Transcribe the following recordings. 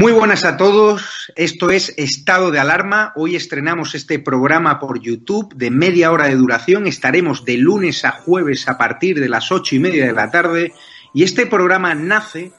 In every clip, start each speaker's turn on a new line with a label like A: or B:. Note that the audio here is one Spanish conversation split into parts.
A: Muy buenas a todos, esto es Estado de Alarma. Hoy estrenamos este programa por YouTube de media hora de duración. Estaremos de lunes a jueves a partir de las ocho y media de la tarde. Y este programa nace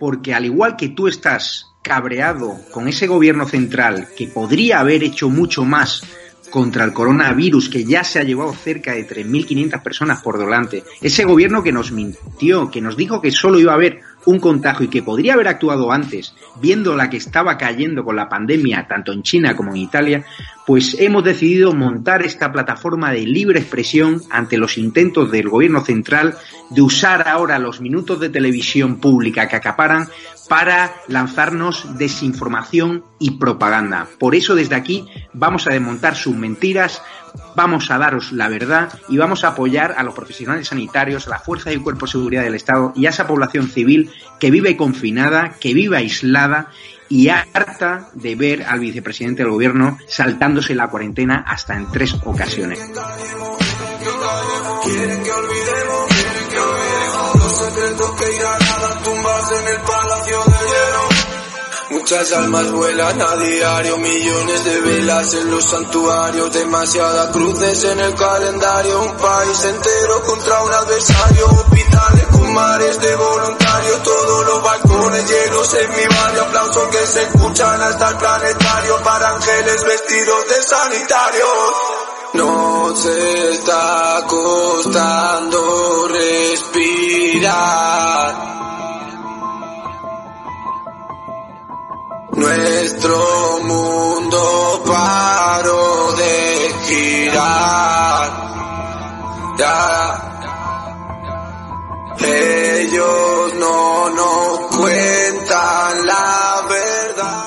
A: porque al igual que tú estás cabreado con ese gobierno central que podría haber hecho mucho más contra el coronavirus que ya se ha llevado cerca de 3.500 personas por delante, ese gobierno que nos mintió, que nos dijo que solo iba a haber un contagio y que podría haber actuado antes, viendo la que estaba cayendo con la pandemia tanto en China como en Italia, pues hemos decidido montar esta plataforma de libre expresión ante los intentos del gobierno central de usar ahora los minutos de televisión pública que acaparan para lanzarnos desinformación y propaganda. Por eso desde aquí vamos a desmontar sus mentiras, vamos a daros la verdad y vamos a apoyar a los profesionales sanitarios, a la fuerza y cuerpo de seguridad del Estado y a esa población civil que vive confinada, que vive aislada y harta de ver al vicepresidente del gobierno saltándose la cuarentena hasta en tres ocasiones.
B: Muchas almas vuelan a diario, millones de velas en los santuarios, demasiadas cruces en el calendario, un país entero contra un adversario, hospitales con mares de voluntarios, todos los balcones llenos en mi barrio, aplausos que se escuchan hasta el planetario para ángeles vestidos de sanitarios. Nos está costando respirar. Nuestro mundo paró de girar. Ellos no nos cuentan la verdad.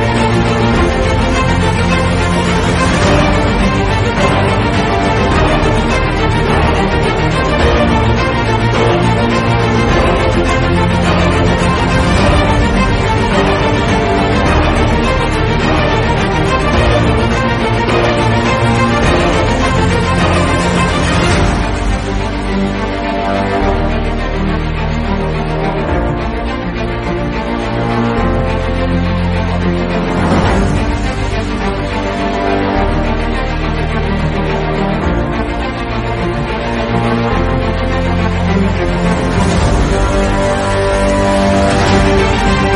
C: Thank you.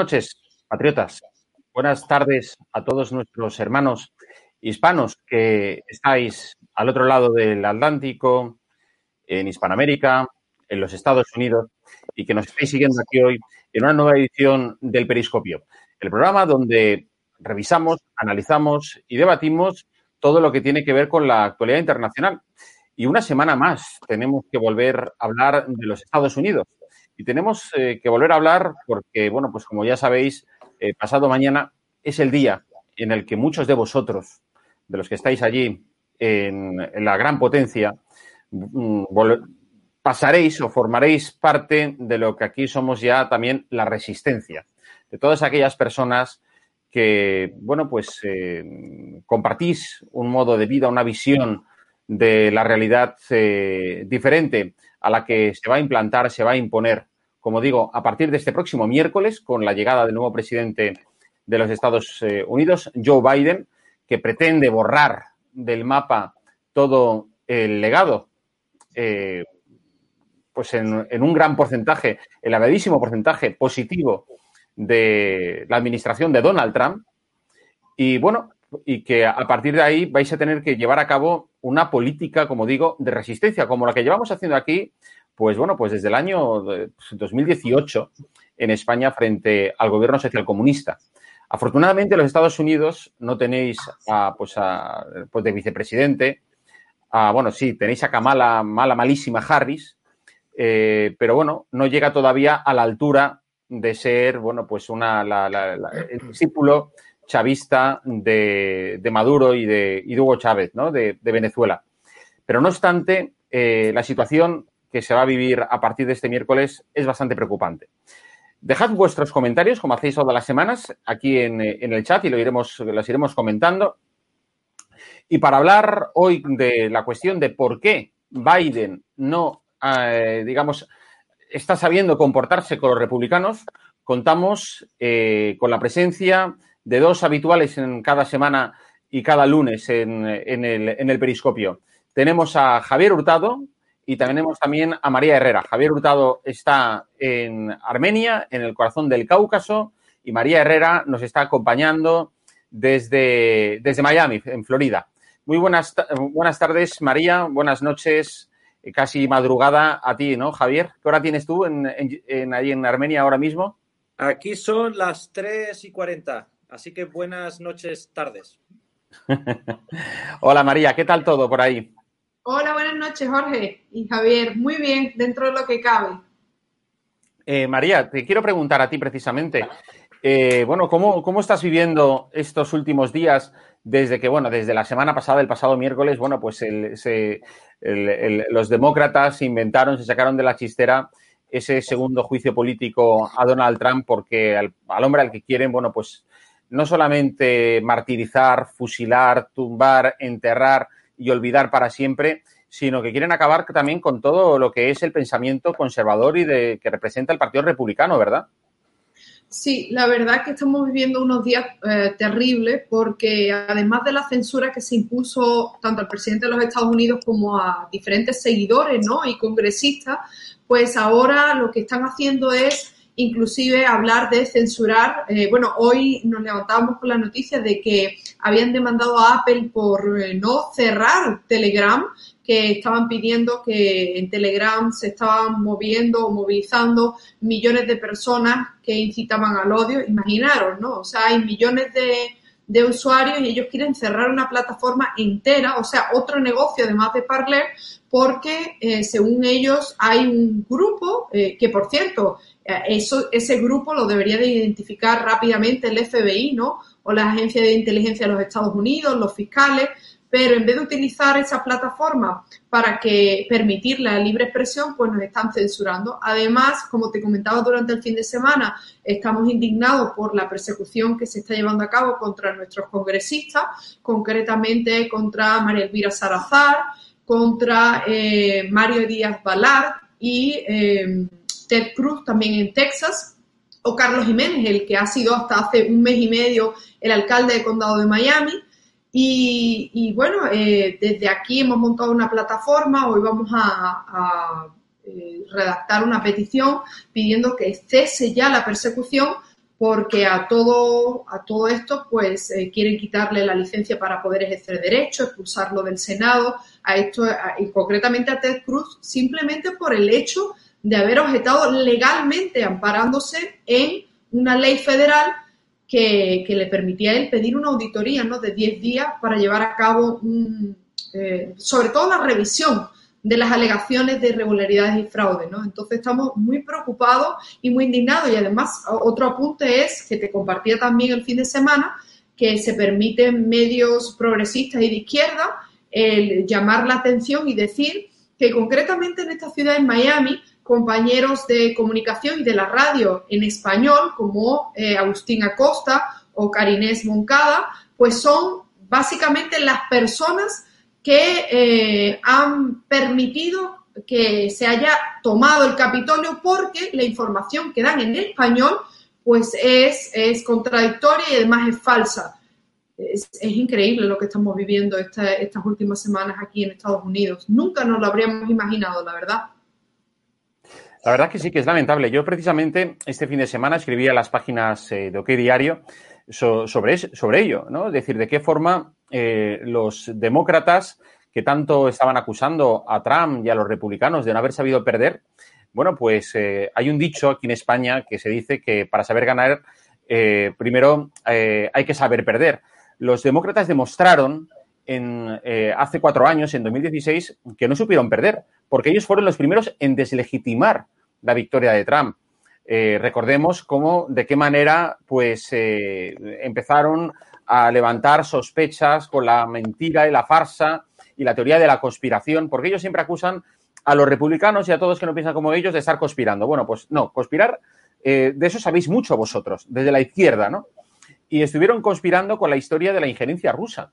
C: Noches, patriotas. Buenas tardes a todos nuestros hermanos hispanos que estáis al otro lado del Atlántico, en Hispanoamérica, en los Estados Unidos y que nos estáis siguiendo aquí hoy en una nueva edición del Periscopio, el programa donde revisamos, analizamos y debatimos todo lo que tiene que ver con la actualidad internacional. Y una semana más tenemos que volver a hablar de los Estados Unidos. Y tenemos eh, que volver a hablar porque, bueno, pues como ya sabéis, eh, pasado mañana es el día en el que muchos de vosotros, de los que estáis allí en, la gran potencia, mm, pasaréis o formaréis parte de lo que aquí somos ya también la resistencia, de todas aquellas personas que, bueno, pues eh, compartís un modo de vida, una visión de la realidad eh, diferente a la que se va a implantar, se va a imponer, como digo, a partir de este próximo miércoles, con la llegada del nuevo presidente de los Estados eh, Unidos, Joe Biden, que pretende borrar del mapa todo el legado, pues en, en, un gran porcentaje, el elevadísimo porcentaje positivo de la administración de Donald Trump. Y bueno, y que a partir de ahí vais a tener que llevar a cabo una política, como digo, de resistencia, como la que llevamos haciendo aquí, pues bueno, pues desde el año 2018 en España frente al gobierno socialcomunista. Afortunadamente, en los Estados Unidos no tenéis a, pues, a, pues de vicepresidente, a, bueno, sí, tenéis a Kamala, mala, malísima Harris, eh, pero bueno, no llega todavía a la altura de ser, bueno, pues una, el discípulo chavista de, Maduro y de, Hugo Chávez, ¿no? De, Venezuela. Pero no obstante, eh, la situación que se va a vivir a partir de este miércoles es bastante preocupante. Dejad vuestros comentarios, como hacéis todas las semanas, aquí en, el chat y lo iremos, los iremos comentando. Y para hablar hoy de la cuestión de por qué Biden no, eh, digamos, está sabiendo comportarse con los republicanos, contamos eh, con la presencia de dos habituales en cada semana y cada lunes en, el, periscopio. Tenemos a Javier Hurtado y tenemos también a María Herrera. Javier Hurtado está en Armenia, en el corazón del Cáucaso, y María Herrera nos está acompañando desde, desde Miami, en Florida. Muy buenas, buenas tardes, María. Buenas noches, eh, casi madrugada a ti, ¿no, Javier? ¿Qué hora tienes tú en, en, ahí en Armenia ahora mismo?
D: Aquí son las 3 y 40, así que buenas noches, tardes.
C: Hola María, ¿qué tal todo por ahí?
E: Hola, buenas noches Jorge y Javier. Muy bien, dentro de lo que cabe.
C: Eh, María, te quiero preguntar a ti precisamente, eh, bueno, ¿cómo, ¿cómo, estás viviendo estos últimos días desde que, bueno, desde la semana pasada, el pasado miércoles, bueno, pues los demócratas se inventaron, se sacaron de la chistera ese segundo juicio político a Donald Trump porque al, hombre al que quieren, bueno, pues no solamente martirizar, fusilar, tumbar, enterrar y olvidar para siempre, sino que quieren acabar también con todo lo que es el pensamiento conservador y de que representa el Partido Republicano, ¿verdad?
E: Sí, la verdad es que estamos viviendo unos días eh, terribles porque además de la censura que se impuso tanto al presidente de los Estados Unidos como a diferentes seguidores ¿no? y congresistas, pues ahora lo que están haciendo es inclusive hablar de censurar. Eh, bueno, hoy nos levantábamos con la noticia de que habían demandado a Apple por eh, no cerrar Telegram que estaban pidiendo que en Telegram se estaban moviendo o movilizando millones de personas que incitaban al odio. Imaginaros, ¿no? O sea, hay millones de, usuarios y ellos quieren cerrar una plataforma entera, o sea, otro negocio además de Parler, porque eh, según ellos hay un grupo eh, que, por cierto, eso, ese grupo lo debería de identificar rápidamente el FBI, ¿no? O la Agencia de Inteligencia de los Estados Unidos, los fiscales, pero en vez de utilizar esa plataforma para que permitir la libre expresión, pues nos están censurando. Además, como te comentaba durante el fin de semana, estamos indignados por la persecución que se está llevando a cabo contra nuestros congresistas, concretamente contra María Elvira Salazar, contra eh, Mario Díaz Balart y eh, Ted Cruz también en Texas, o Carlos Jiménez, el que ha sido hasta hace un mes y medio el alcalde de condado de Miami. Y, bueno, eh, desde aquí hemos montado una plataforma, hoy vamos a, eh, redactar una petición pidiendo que cese ya la persecución porque a todo, a todo esto pues eh, quieren quitarle la licencia para poder ejercer derecho, expulsarlo del Senado, a esto y concretamente a Ted Cruz, simplemente por el hecho de haber objetado legalmente, amparándose en una ley federal que, le permitía a él pedir una auditoría ¿no? de 10 días para llevar a cabo, eh, sobre todo la revisión de las alegaciones de irregularidades y fraude, ¿no? Entonces estamos muy preocupados y muy indignados y además otro apunte es que te compartía también el fin de semana que se permiten medios progresistas y de izquierda el llamar la atención y decir que concretamente en esta ciudad, en Miami, compañeros de comunicación y de la radio en español, como eh, Agustín Acosta o Carinés Moncada, pues son básicamente las personas que eh, han permitido que se haya tomado el Capitolio porque la información que dan en español pues es, es contradictoria y además es falsa. Es, increíble lo que estamos viviendo estas últimas semanas aquí en Estados Unidos. Nunca nos lo habríamos imaginado, la verdad.
C: La verdad que sí que es lamentable. Yo precisamente este fin de semana escribí a las páginas eh, de OK Diario sobre, sobre ello, ¿no? Es decir, de qué forma eh, los demócratas que tanto estaban acusando a Trump y a los republicanos de no haber sabido perder, bueno, pues eh, hay un dicho aquí en España que se dice que para saber ganar, eh, primero hay que saber perder. Los demócratas demostraron en, hace cuatro años, en 2016, que no supieron perder, porque ellos fueron los primeros en deslegitimar la victoria de Trump. recordemos cómo, de qué manera, pues empezaron a levantar sospechas con la mentira y la farsa y la teoría de la conspiración, porque ellos siempre acusan a los republicanos y a todos que no piensan como ellos de estar conspirando. Bueno, pues no, conspirar, eh, de eso sabéis mucho vosotros, desde la izquierda, ¿no? Y estuvieron conspirando con la historia de la injerencia rusa.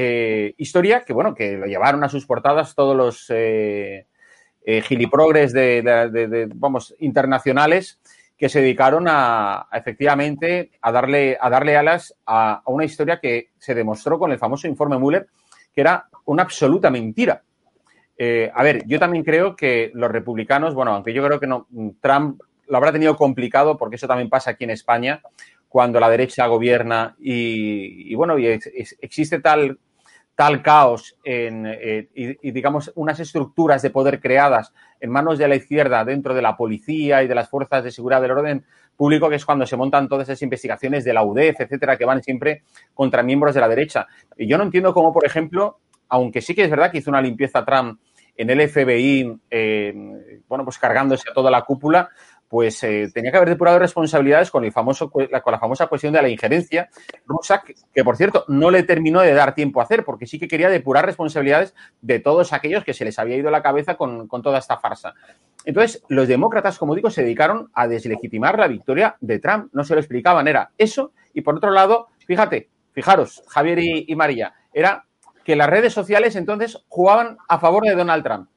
C: Eh, historia que, bueno, que lo llevaron a sus portadas todos los eh, giliprogres de, vamos, internacionales que se dedicaron a, efectivamente a darle, a darle alas a, una historia que se demostró con el famoso informe Mueller, que era una absoluta mentira. Eh, a ver, yo también creo que los republicanos, bueno, aunque yo creo que no, Trump lo habrá tenido complicado, porque eso también pasa aquí en España, cuando la derecha gobierna y, bueno, y existe tal tal caos en, eh, y, digamos, unas estructuras de poder creadas en manos de la izquierda dentro de la policía y de las fuerzas de seguridad del orden público, que es cuando se montan todas esas investigaciones de la UDEF, etcétera, que van siempre contra miembros de la derecha. Y yo no entiendo cómo, por ejemplo, aunque sí que es verdad que hizo una limpieza Trump en el FBI, eh, bueno, pues cargándose a toda la cúpula, pues eh, tenía que haber depurado responsabilidades con, el famoso, con la famosa cuestión de la injerencia rusa, que, por cierto no le terminó de dar tiempo a hacer, porque sí que quería depurar responsabilidades de todos aquellos que se les había ido la cabeza con, toda esta farsa. Entonces, los demócratas, como digo, se dedicaron a deslegitimar la victoria de Trump. No se lo explicaban, era eso. Y por otro lado, fíjate, fijaros, Javier y María, era que las redes sociales entonces jugaban a favor de Donald Trump.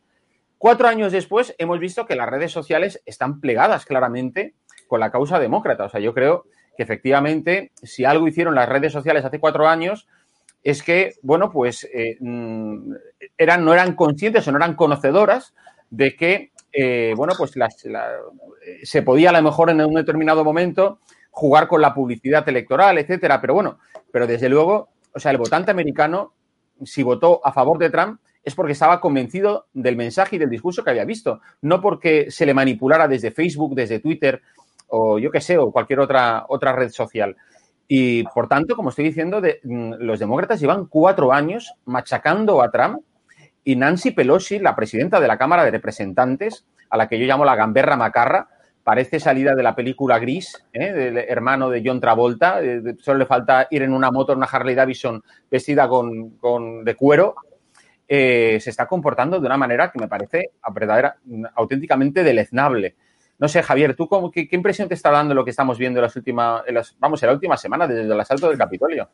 C: Cuatro años después hemos visto que las redes sociales están plegadas claramente con la causa demócrata. O sea, yo creo que efectivamente, si algo hicieron las redes sociales hace cuatro años, es que, bueno, pues eh, mm, eran, no eran conscientes o no eran conocedoras de que, eh, bueno, pues se podía a lo mejor en un determinado momento jugar con la publicidad electoral, etcétera. Pero bueno, pero desde luego, o sea, el votante americano, si votó a favor de Trump, es porque estaba convencido del mensaje y del discurso que había visto, no porque se le manipulara desde Facebook, desde Twitter o yo qué sé, o cualquier otra, otra red social. Y por tanto, como estoy diciendo, mm, los demócratas llevan cuatro años machacando a Trump y Nancy Pelosi, la presidenta de la Cámara de Representantes, a la que yo llamo la gamberra macarra, parece salida de la película Gris, ¿eh? del hermano de John Travolta. solo le falta ir en una moto, en una Harley Davidson vestida con, con de cuero eh, se está comportando de una manera que me parece auténticamente deleznable. No sé, Javier, ¿tú qué, impresión te está dando lo que estamos viendo en las últimas, vamos, en la última semana desde el asalto del Capitolio?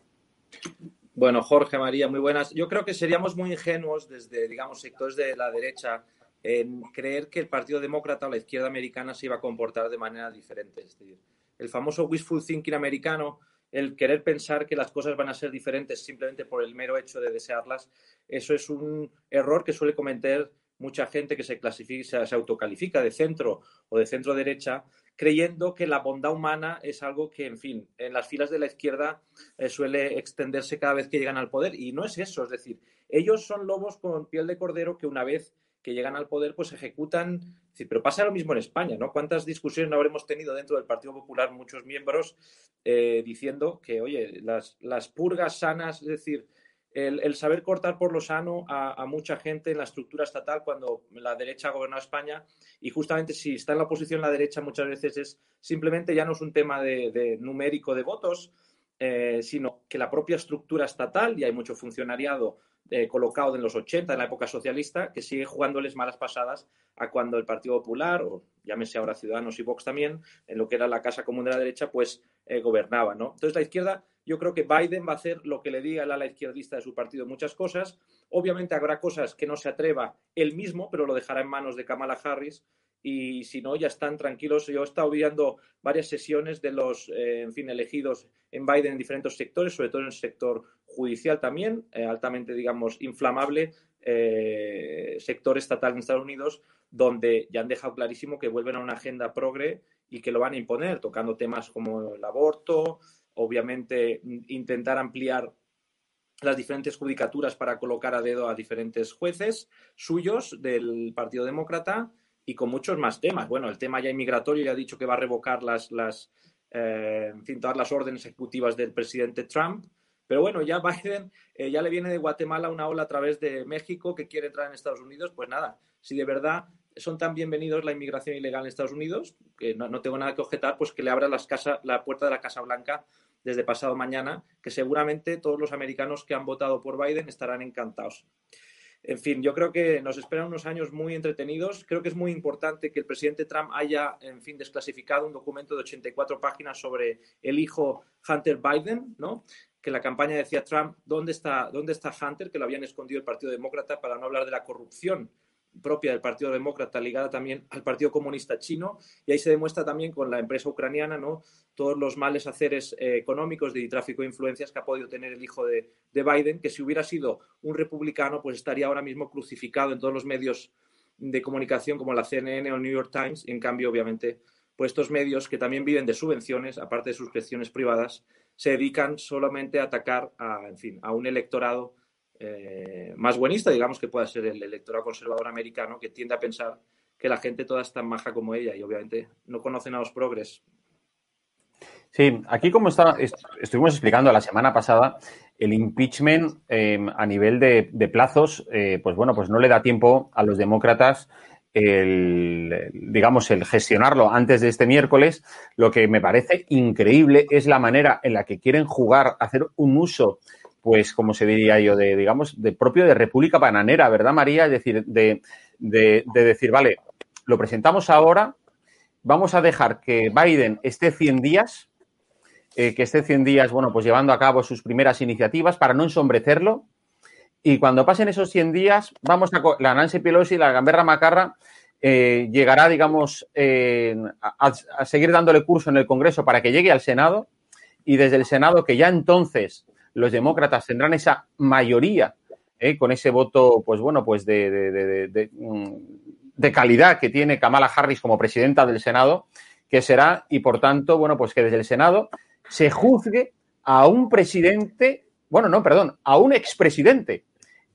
D: Bueno, Jorge, María, muy buenas. Yo creo que seríamos muy ingenuos desde, digamos, sectores de la derecha en creer que el Partido Demócrata o la izquierda americana se iba a comportar de manera diferente. Es decir, el famoso wishful thinking americano el querer pensar que las cosas van a ser diferentes simplemente por el mero hecho de desearlas, eso es un error que suele cometer mucha gente que se clasifica, se autocalifica de centro o de centro derecha, creyendo que la bondad humana es algo que, en fin, en las filas de la izquierda eh, suele extenderse cada vez que llegan al poder. Y no es eso, es decir, ellos son lobos con piel de cordero que una vez que llegan al poder, pues ejecutan. Pero pasa lo mismo en España, ¿no? ¿Cuántas discusiones no habremos tenido dentro del Partido Popular, muchos miembros, eh, diciendo que, oye, las, las purgas sanas, es decir, el, saber cortar por lo sano a, mucha gente en la estructura estatal cuando la derecha ha gobernado España y justamente si está en la oposición la derecha muchas veces es simplemente ya no es un tema de, numérico de votos, eh, sino que la propia estructura estatal, y hay mucho funcionariado eh, colocado en los 80, en la época socialista, que sigue jugándoles malas pasadas a cuando el Partido Popular, o llámese ahora Ciudadanos y Vox también, en lo que era la Casa Común de la Derecha, pues eh, gobernaba. ¿no? Entonces la izquierda yo creo que Biden va a hacer lo que le diga el ala izquierdista de su partido muchas cosas. Obviamente habrá cosas que no se atreva él mismo, pero lo dejará en manos de Kamala Harris. Y si no, ya están tranquilos. Yo he estado viendo varias sesiones de los, eh, en fin, elegidos en Biden en diferentes sectores, sobre todo en el sector judicial también, eh, altamente, digamos, inflamable, eh, sector estatal en Estados Unidos, donde ya han dejado clarísimo que vuelven a una agenda progre y que lo van a imponer, tocando temas como el aborto, obviamente intentar ampliar las diferentes judicaturas para colocar a dedo a diferentes jueces suyos del Partido Demócrata y con muchos más temas. Bueno, el tema ya inmigratorio ya ha dicho que va a revocar las, las eh, todas las órdenes ejecutivas del presidente Trump. Pero bueno, ya Biden eh, ya le viene de Guatemala una ola a través de México que quiere entrar en Estados Unidos. Pues nada, si de verdad son tan bienvenidos la inmigración ilegal en Estados Unidos, que no, tengo nada que objetar, pues que le abra las casa, la puerta de la Casa Blanca desde pasado mañana, que seguramente todos los americanos que han votado por Biden estarán encantados. En fin, yo creo que nos esperan unos años muy entretenidos. Creo que es muy importante que el presidente Trump haya, en fin, desclasificado un documento de 84 páginas sobre el hijo Hunter Biden, ¿no? Que la campaña decía Trump, ¿dónde está, dónde está Hunter? Que lo habían escondido el Partido Demócrata para no hablar de la corrupción propia del Partido Demócrata ligada también al Partido Comunista Chino. Y ahí se demuestra también con la empresa ucraniana no todos los males haceres eh, económicos de tráfico de influencias que ha podido tener el hijo de, Biden que si hubiera sido un republicano pues estaría ahora mismo crucificado en todos los medios de comunicación como la CNN o New York Times. Y en cambio obviamente pues estos medios que también viven de subvenciones aparte de suscripciones privadas se dedican solamente a atacar a en fin a un electorado eh, más buenista, digamos que pueda ser el electorado conservador americano, que tiende a pensar que la gente toda es tan maja como ella y obviamente no conocen a los progres.
C: Sí, aquí como está, estuvimos explicando la semana pasada, el impeachment em, a nivel de, plazos, eh, pues bueno, pues no le da tiempo a los demócratas el, digamos, el gestionarlo antes de este miércoles, lo que me parece increíble es la manera en la que quieren jugar, hacer un uso pues, como se diría yo, de, digamos, de propio de República Bananera, ¿verdad, María? Es decir, de, decir, vale, lo presentamos ahora, vamos a dejar que Biden esté 100 días, eh, que esté 100 días, bueno, pues llevando a cabo sus primeras iniciativas para no ensombrecerlo. Y cuando pasen esos 100 días, vamos a, la Nancy Pelosi, la Gamberra Macarra, eh, llegará, digamos, a seguir dándole curso en el Congreso para que llegue al Senado y desde el Senado, que ya entonces los demócratas tendrán esa mayoría ¿eh? con ese voto, pues bueno, pues de, mm, de, calidad que tiene Kamala Harris como presidenta del Senado, que será, y por tanto, bueno, pues que desde el Senado se juzgue a un presidente, bueno, no, perdón, a un expresidente.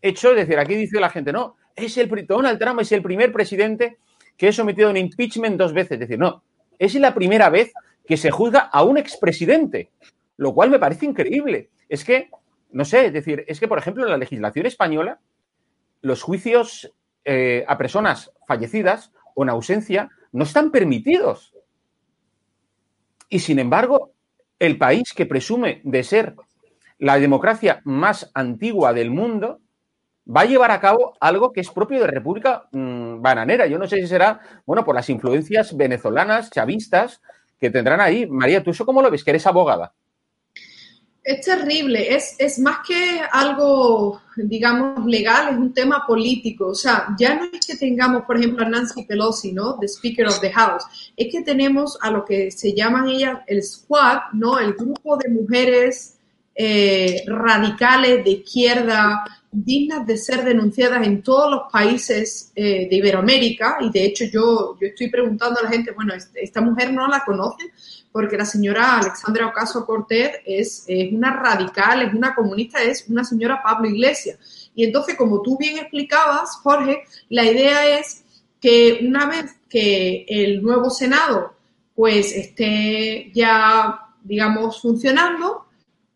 C: Hecho, es decir, aquí dice la gente, no, es el Donald Trump es el primer presidente que es sometido a un impeachment dos veces. Es decir, no, es la primera vez que se juzga a un expresidente, lo cual me parece increíble. Es que, no sé, es decir, es que, por ejemplo, en la legislación española, los juicios eh, a personas fallecidas o en ausencia no están permitidos. Y sin embargo, el país que presume de ser la democracia más antigua del mundo va a llevar a cabo algo que es propio de República mm, Bananera. Yo no sé si será, bueno, por las influencias venezolanas, chavistas que tendrán ahí. María, ¿tú eso cómo lo ves? Que eres abogada.
E: Es terrible, es, más que algo, digamos, legal, es un tema político. O sea, ya no es que tengamos, por ejemplo, a Nancy Pelosi, ¿no? The Speaker of the House. Es que tenemos a lo que se llaman ellas el squad, ¿no? El grupo de mujeres eh, radicales de izquierda dignas de ser denunciadas en todos los países eh, de Iberoamérica y de hecho yo, yo estoy preguntando a la gente, bueno, esta mujer no la conoce porque la señora Alexandra Ocaso Cortés es, es una radical, es una comunista, es una señora Pablo Iglesias. Y entonces, como tú bien explicabas, Jorge, la idea es que una vez que el nuevo Senado pues esté ya, digamos, funcionando,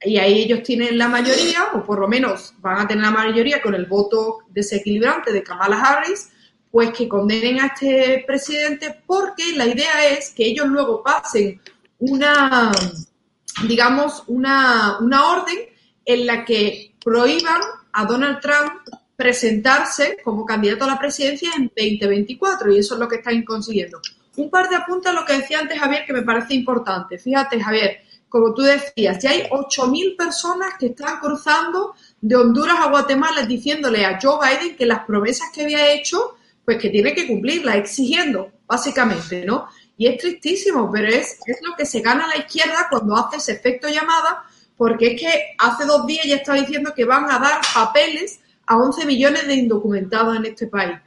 E: y ahí ellos tienen la mayoría, o por lo menos van a tener la mayoría con el voto desequilibrante de Kamala Harris, pues que condenen a este presidente porque la idea es que ellos luego pasen una, digamos, una, una orden en la que prohíban a Donald Trump presentarse como candidato a la presidencia en 2024 y eso es lo que están consiguiendo. Un par de apuntes a lo que decía antes Javier que me parece importante. Fíjate, Javier, como tú decías, ya hay 8.000 personas que están cruzando de Honduras a Guatemala diciéndole a Joe Biden que las promesas que había hecho, pues que tiene que cumplirlas, exigiendo, básicamente, ¿no? Y es tristísimo, pero es, es lo que se gana la izquierda cuando hace ese efecto llamada, porque es que hace dos días ya está diciendo que van a dar papeles a 11 millones de indocumentados en este país.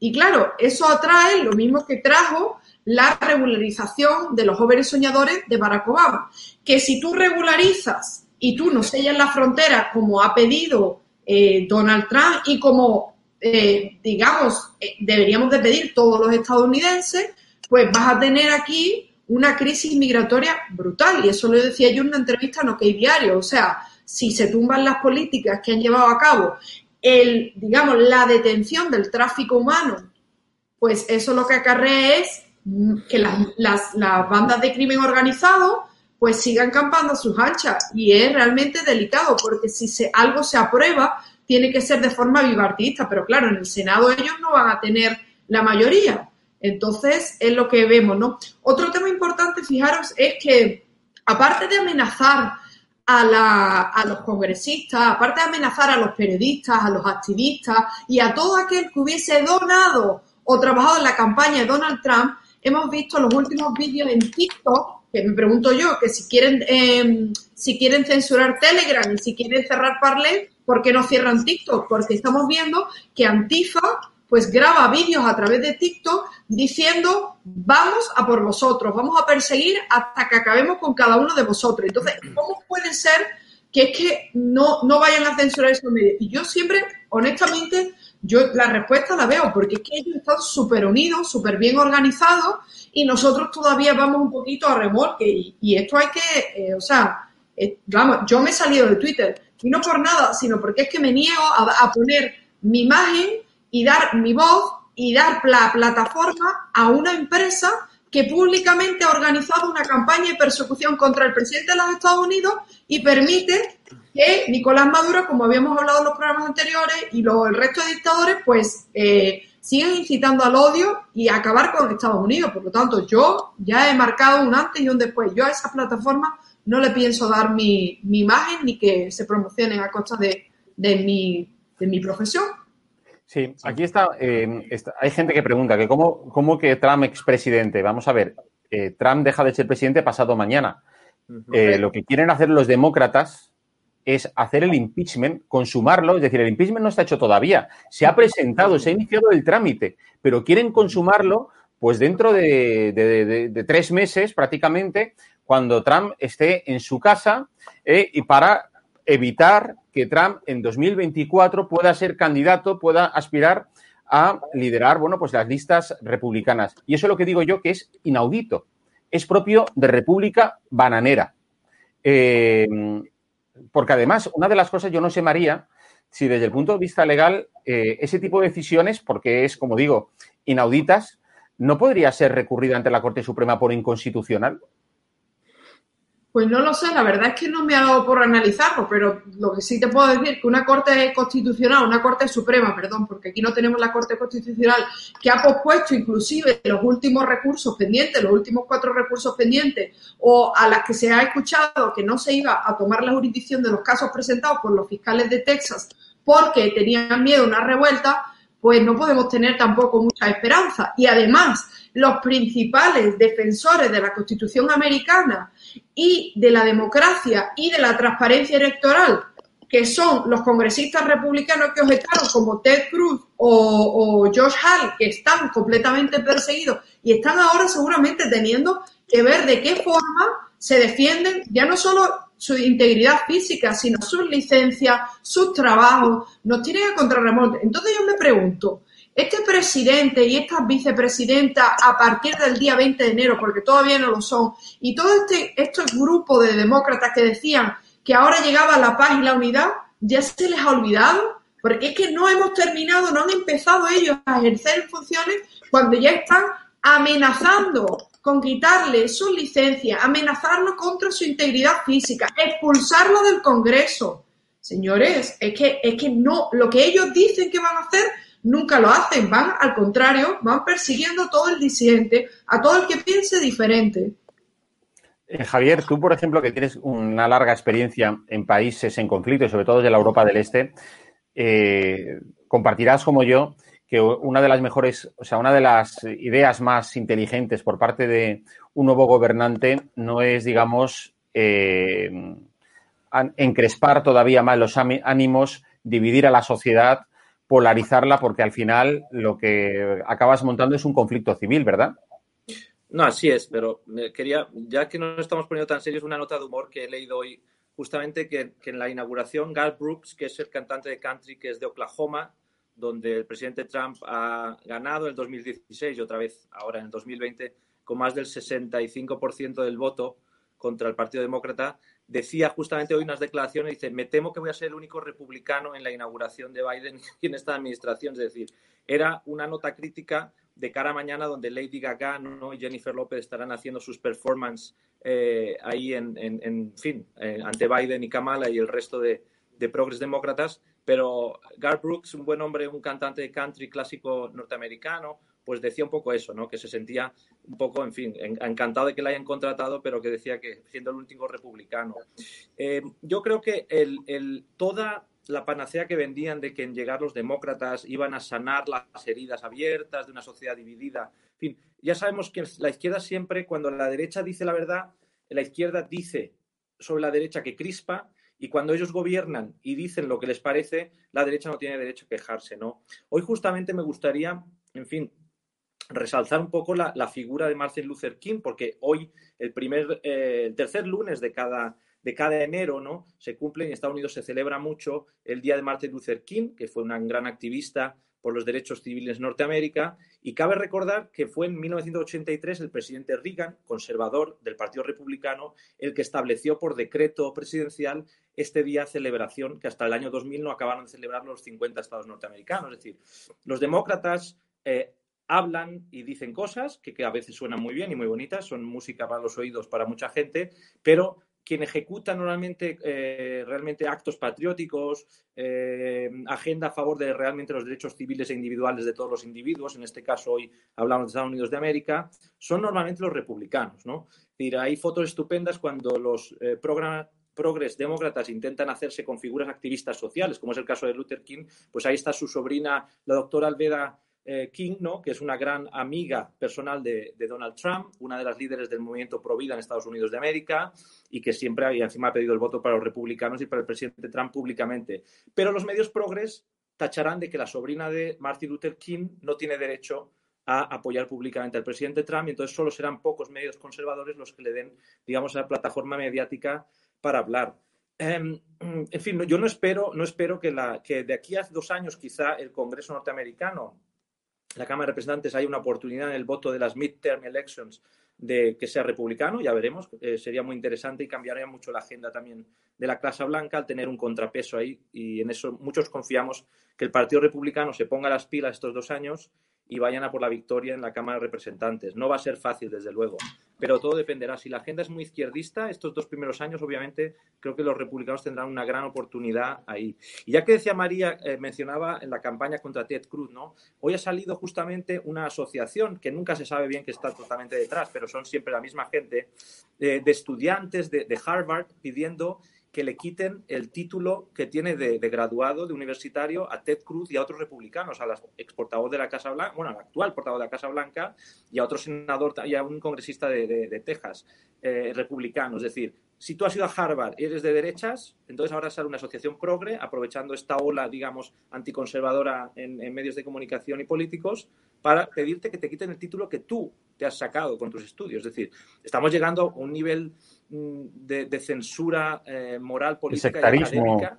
E: Y claro, eso atrae lo mismo que trajo la regularización de los jóvenes soñadores de Barack Obama. Que si tú regularizas y tú no sellas la frontera como ha pedido eh, Donald Trump y como, eh, digamos, eh, deberíamos de pedir todos los estadounidenses, pues vas a tener aquí una crisis migratoria brutal. Y eso lo decía yo en una entrevista en OK Diario. O sea, si se tumban las políticas que han llevado a cabo, el, digamos, la detención del tráfico humano, pues eso lo que acarrea es que las, bandas de crimen organizado pues sigan campando a sus anchas y es realmente delicado porque si se, algo se aprueba tiene que ser de forma bipartidista, pero claro, en el Senado ellos no van a tener la mayoría. Entonces es lo que vemos, ¿no? Otro tema importante, fijaros, es que aparte de amenazar a, a, los congresistas, aparte de amenazar a los periodistas, a los activistas y a todo aquel que hubiese donado o trabajado en la campaña de Donald Trump, hemos visto los últimos vídeos en TikTok, que me pregunto yo, que si quieren, em, si quieren censurar Telegram y si quieren cerrar Parler, ¿por qué no cierran TikTok? Porque estamos viendo que Antifa pues graba vídeos a través de TikTok diciendo vamos a por vosotros, vamos a perseguir hasta que acabemos con cada uno de vosotros. Entonces, ¿cómo puede ser que es que no, no vayan a censurar esos medios? Y yo siempre, honestamente, yo la respuesta la veo, porque es que ellos están súper unidos, súper bien organizados y nosotros todavía vamos un poquito a remolque. Y, esto hay que, eh, o sea, eh, vamos, yo me he salido de Twitter y no por nada, sino porque es que me niego a, poner mi imagen y dar mi voz y dar la plataforma a una empresa que públicamente ha organizado una campaña de persecución contra el presidente de los Estados Unidos y permite que Nicolás Maduro, como habíamos hablado en los programas anteriores, y el resto de dictadores, pues eh, siguen incitando al odio y a acabar con Estados Unidos. Por lo tanto, yo ya he marcado un antes y un después. Yo a esa plataforma no le pienso dar mi, imagen ni que se promocionen a costa de, mi, de mi profesión.
C: Sí, aquí eh, está, Hay gente que pregunta que cómo, cómo que Trump expresidente. Vamos a ver, eh, Trump deja de ser presidente pasado mañana. lo que quieren hacer los demócratas es hacer el impeachment, consumarlo, es decir, el impeachment no está hecho todavía, se ha presentado, se ha iniciado el trámite, pero quieren consumarlo pues dentro de, tres meses prácticamente, cuando Trump esté en su casa eh, y para evitar que Trump en 2024 pueda ser candidato, pueda aspirar a liderar, bueno, pues las listas republicanas. Y eso es lo que digo yo que es inaudito. Es propio de República Bananera. Eh, porque además, una de las cosas, yo no sé, María, si desde el punto de vista legal, eh, ese tipo de decisiones, porque es, como digo, inauditas, ¿no podría ser recurrida ante la Corte Suprema por inconstitucional?
E: Pues no lo sé, la verdad es que no me ha dado por analizarlo, pero lo que sí te puedo decir es que una Corte Constitucional, una Corte Suprema, perdón, porque aquí no tenemos la Corte Constitucional, que ha pospuesto inclusive los últimos recursos pendientes, los últimos cuatro recursos pendientes, o a las que se ha escuchado que no se iba a tomar la jurisdicción de los casos presentados por los fiscales de Texas porque tenían miedo a una revuelta, pues no podemos tener tampoco mucha esperanza. Y además, los principales defensores de la Constitución americana y de la democracia y de la transparencia electoral, que son los congresistas republicanos que objetaron, como Ted Cruz o, o Josh Hall, que están completamente perseguidos y están ahora seguramente teniendo que ver de qué forma se defienden ya no solo su integridad física, sino sus licencias, sus trabajos, nos tienen a contrarremonte. Entonces yo me pregunto, este presidente y esta vicepresidenta a partir del día 20 de enero, porque todavía no lo son, y todo este, este grupo de demócratas que decían que ahora llegaba la paz y la unidad, ya se les ha olvidado, porque es que no hemos terminado, no han empezado ellos a ejercer funciones cuando ya están amenazando con quitarle su licencia, amenazarlo contra su integridad física, expulsarlo del Congreso. Señores, es que, es que no, lo que ellos dicen que van a hacer, nunca lo hacen, van al contrario, van persiguiendo a todo el disidente, a todo el que piense diferente.
C: Eh, Javier, tú, por ejemplo, que tienes una larga experiencia en países en conflicto y sobre todo de la Europa del Este, eh, compartirás como yo que una de las mejores, o sea, una de las ideas más inteligentes por parte de un nuevo gobernante no es, digamos, eh, encrespar todavía más los ánimos, dividir a la sociedad, polarizarla, porque al final lo que acabas montando es un conflicto civil, ¿verdad?
D: No, así es, pero quería, ya que no estamos poniendo tan serios, una nota de humor que he leído hoy, justamente que, que en la inauguración, Garth Brooks, que es el cantante de country que es de Oklahoma, donde el presidente Trump ha ganado en el 2016 y otra vez ahora en el 2020 con más del 65% del voto contra el Partido Demócrata, decía justamente hoy unas declaraciones, dice, me temo que voy a ser el único republicano en la inauguración de Biden y en esta administración. Es decir, era una nota crítica de cara a mañana donde Lady Gaga y Jennifer López estarán haciendo sus performances eh, ahí en, fin, eh, ante Biden y Kamala y el resto de, de progres demócratas pero Garth Brooks, un buen hombre, un cantante de country clásico norteamericano, pues decía un poco eso, ¿no? Que se sentía un poco, en fin, encantado de que la hayan contratado, pero que decía que siendo el último republicano. Eh, yo creo que el, toda la panacea que vendían de que en llegar los demócratas iban a sanar las heridas abiertas de una sociedad dividida. En fin, ya sabemos que la izquierda siempre, cuando la derecha dice la verdad, la izquierda dice sobre la derecha que crispa y cuando ellos gobiernan y dicen lo que les parece, la derecha no tiene derecho a quejarse, ¿no? Hoy justamente me gustaría, en fin, resaltar un poco la, figura de Martin Luther King, porque hoy, el primer, eh, el tercer lunes de cada, de cada enero, ¿no? Se cumple en Estados Unidos se celebra mucho el Día de Martin Luther King, que fue un gran activista por los derechos civiles en Norteamérica. Y cabe recordar que fue en 1983 el presidente Reagan, conservador del Partido Republicano, el que estableció por decreto presidencial este día de celebración, que hasta el año 2000 no acabaron de celebrar los 50 estados norteamericanos. Es decir, los demócratas eh, hablan y dicen cosas que, a veces suenan muy bien y muy bonitas, son música para los oídos para mucha gente, pero quien ejecuta normalmente eh, realmente actos patrióticos, eh, agenda a favor de realmente los derechos civiles e individuales de todos los individuos, en este caso hoy hablamos de Estados Unidos de América, son normalmente los republicanos. ¿no? hay fotos estupendas cuando los eh, progres demócratas intentan hacerse con figuras activistas sociales, como es el caso de Luther King, pues ahí está su sobrina, la doctora Alveda eh, King, ¿no? que es una gran amiga personal de, Donald Trump, una de las líderes del movimiento pro vida en Estados Unidos de América y que siempre y encima ha pedido el voto para los republicanos y para el presidente Trump públicamente. Pero los medios progres tacharán de que la sobrina de Martin Luther King no tiene derecho a apoyar públicamente al presidente Trump y entonces solo serán pocos medios conservadores los que le den, digamos, la plataforma mediática para hablar. Em, en fin, yo no espero, no espero que, la, que de aquí a dos años quizá el Congreso norteamericano la Cámara de Representantes hay una oportunidad en el voto de las midterm elections de que sea republicano, ya veremos, eh, sería muy interesante y cambiaría mucho la agenda también de la Casa Blanca al tener un contrapeso ahí y en eso muchos confiamos que el Partido Republicano se ponga las pilas estos dos años y vayan a por la victoria en la Cámara de Representantes. No va a ser fácil, desde luego, pero todo dependerá. Si la agenda es muy izquierdista, estos dos primeros años, obviamente, creo que los republicanos tendrán una gran oportunidad ahí. Y ya que decía María, eh, mencionaba en la campaña contra Ted Cruz, ¿no? Hoy ha salido justamente una asociación que nunca se sabe bien que está totalmente detrás, pero son siempre la misma gente, eh, de estudiantes de Harvard pidiendo que le quiten el título que tiene de, graduado, de universitario, a Ted Cruz y a otros republicanos, al ex portavoz de la Casa Blanca, bueno, al actual portavoz de la Casa Blanca y a otro senador y a un congresista de, Texas, eh, republicano. Es decir, si tú has ido a Harvard y eres de derechas, entonces ahora sale una asociación progre, aprovechando esta ola, digamos, anticonservadora en, en, medios de comunicación y políticos, para pedirte que te quiten el título que tú te has sacado con tus estudios. Es decir, estamos llegando a un nivel de, de censura eh, moral, política y académica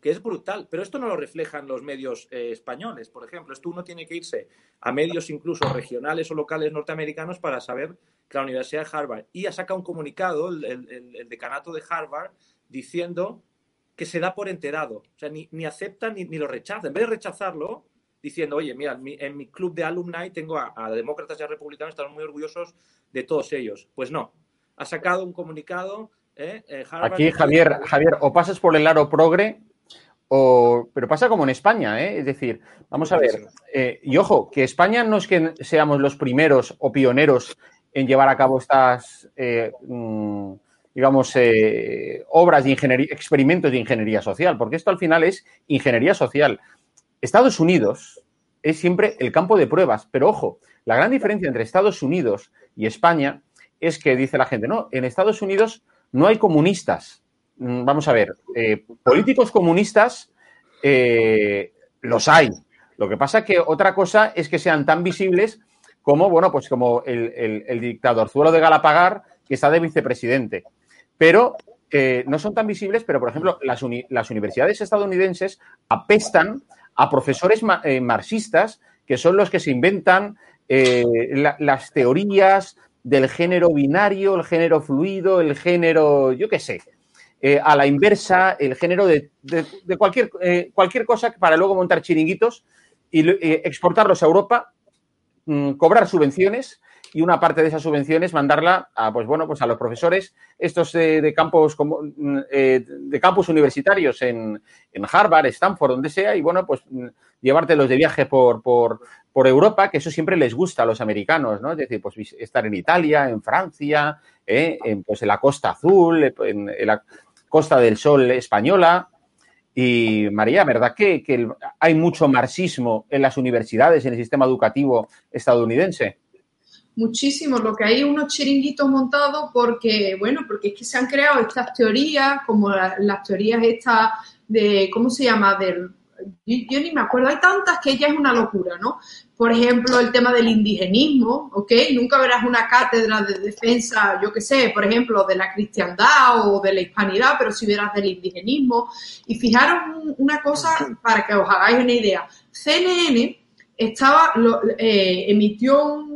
D: que es brutal, pero esto no lo reflejan los medios eh, españoles, por ejemplo. Esto uno tiene que irse a medios incluso regionales o locales norteamericanos para saber que la Universidad de Harvard, y ha sacado un comunicado, el, el, el decanato de Harvard, diciendo que se da por enterado, o sea, ni, ni acepta ni, ni, lo rechaza. En vez de rechazarlo, diciendo, oye, mira, en mi, en mi club de alumni tengo a, a, demócratas y a republicanos, estamos muy orgullosos de todos ellos. Pues no, ha sacado un comunicado. Eh, eh,
C: Harvard, Aquí, Javier, Javier, o pasas por el aro progre o, pero pasa como en España, ¿eh? es decir, vamos a ver, eh, y ojo, que España no es que seamos los primeros o pioneros en llevar a cabo estas, eh, mmm, digamos, obras de ingeniería, experimentos de ingeniería social, porque esto al final es ingeniería social. Estados Unidos es siempre el campo de pruebas, pero ojo, la gran diferencia entre Estados Unidos y España es que dice la gente, no, en Estados Unidos no hay comunistas, Mm, vamos a ver, eh, políticos comunistas eh, los hay. Lo que pasa que otra cosa es que sean tan visibles como, bueno, pues como el, el, el dictadorzuelo de Galapagar, que está de vicepresidente. Pero eh, no son tan visibles, pero, por ejemplo, las, las universidades estadounidenses apestan a profesores ma marxistas que son los que se inventan la, las teorías del género binario, el género fluido, el género, yo qué sé, eh, a la inversa el género de, de, cualquier, eh, cualquier cosa para luego montar chiringuitos y eh, exportarlos a Europa, mmm, cobrar subvenciones y una parte de esas subvenciones mandarla a, pues bueno, pues a los profesores estos de, de campos como, eh, de campus universitarios en, en, Harvard, Stanford, donde sea, y bueno, pues llevártelos de viaje por, por, por, Europa, que eso siempre les gusta a los americanos, ¿no? Es decir, pues estar en Italia, en Francia, eh, en, pues en la Costa Azul, en, en la Costa del Sol española. Y María, ¿verdad que, que hay mucho marxismo en las universidades, en el sistema educativo estadounidense?
E: Muchísimo, lo que hay unos chiringuitos montados porque, bueno, porque es que se han creado estas teorías, como la, las teorías estas de, ¿cómo se llama? Del, yo, yo, ni me acuerdo, hay tantas que ya es una locura, ¿no? Por ejemplo, el tema del indigenismo, ¿ok? Nunca verás una cátedra de defensa, yo qué sé, por ejemplo, de la cristiandad o de la hispanidad, pero si verás del indigenismo. Y fijaros una cosa para que os hagáis una idea. CNN estaba, lo, eh, emitió un,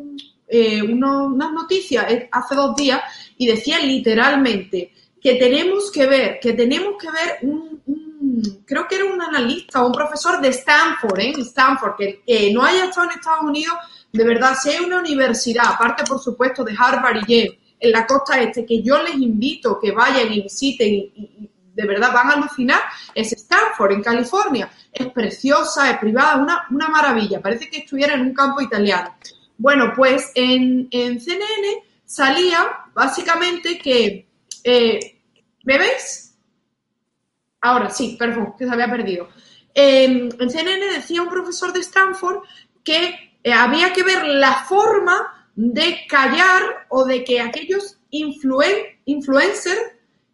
E: eh, uno, unas noticias hace dos días y decía literalmente que tenemos que ver, que tenemos que ver un, creo que era un analista o un profesor de Stanford, ¿eh? Stanford, que eh, no haya estado en Estados Unidos, de verdad, si hay una universidad, aparte por supuesto de Harvard y Yale, en la costa este, que yo les invito que vayan y visiten y, y de verdad van a alucinar, es Stanford, en California. Es preciosa, es privada, una, una maravilla. Parece que estuviera en un campo italiano. Bueno, pues en, en CNN salía básicamente que... Eh, ¿Me? Ahora sí, perdón, que se había perdido. Eh, en CNN decía un profesor de Stanford que eh, había que ver la forma de callar o de que aquellos influen, influencers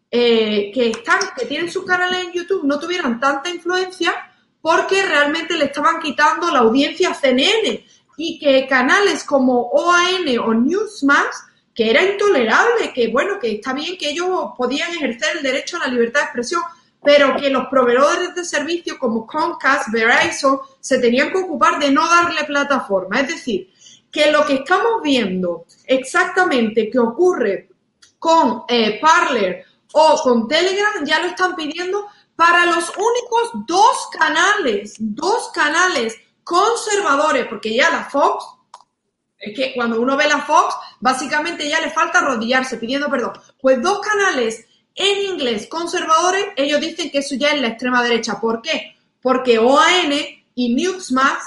E: eh, que están, que tienen sus canales en YouTube no tuvieran tanta influencia porque realmente le estaban quitando la audiencia a CNN y que canales como OAN o Newsmax, que era intolerable, que bueno, que está bien que ellos podían ejercer el derecho a la libertad de expresión, pero que los proveedores de servicios como Comcast, Verizon, se tenían que ocupar de no darle plataforma. Es decir, que lo que estamos viendo exactamente que ocurre con eh, Parler o con Telegram ya lo están pidiendo para los únicos dos canales, dos canales conservadores, porque ya la Fox, es que cuando uno ve la Fox, básicamente ya le falta arrodillarse pidiendo perdón. Pues dos canales en inglés conservadores, ellos dicen que eso ya es la extrema derecha. ¿Por qué? Porque OAN y Newsmax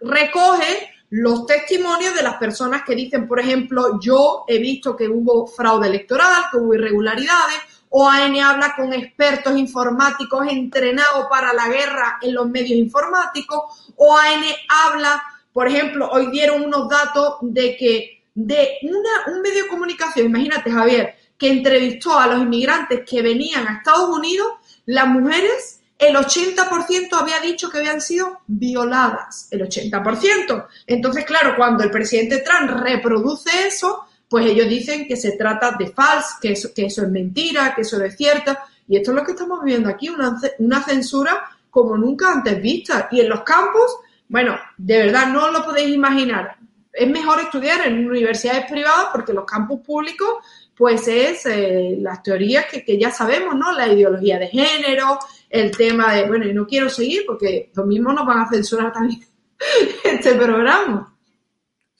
E: recoge los testimonios de las personas que dicen, por ejemplo, yo he visto que hubo fraude electoral, que hubo irregularidades, OAN habla con expertos informáticos entrenados para la guerra en los medios informáticos. OAN habla, por ejemplo, hoy dieron unos datos de que de una, un medio de comunicación, imagínate Javier, que entrevistó a los inmigrantes que venían a Estados Unidos, las mujeres, el 80% había dicho que habían sido violadas, el 80%. Entonces, claro, cuando el presidente Trump reproduce eso, pues ellos dicen que se trata de falso, que eso, que eso es mentira, que eso es cierto. Y esto es lo que estamos viendo aquí, una, una censura como nunca antes vista. Y en los campos, bueno, de verdad no lo podéis imaginar. Es mejor estudiar en universidades privadas porque los campus públicos, pues es eh, las teorías que, ya sabemos, ¿no? La ideología de género, el tema de, bueno, y no quiero seguir porque lo mismo nos van a censurar también este programa.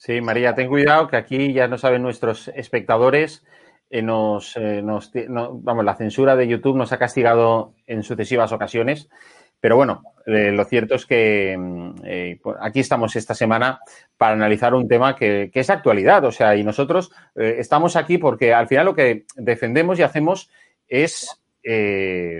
C: Sí, María, ten cuidado que aquí ya no saben nuestros espectadores. Eh, nos, eh, nos no, vamos, la censura de YouTube nos ha castigado en sucesivas ocasiones. Pero bueno, eh, lo cierto es que mm, pues aquí estamos esta semana para analizar un tema que, es actualidad. O sea, y nosotros estamos aquí porque al final lo que defendemos y hacemos es,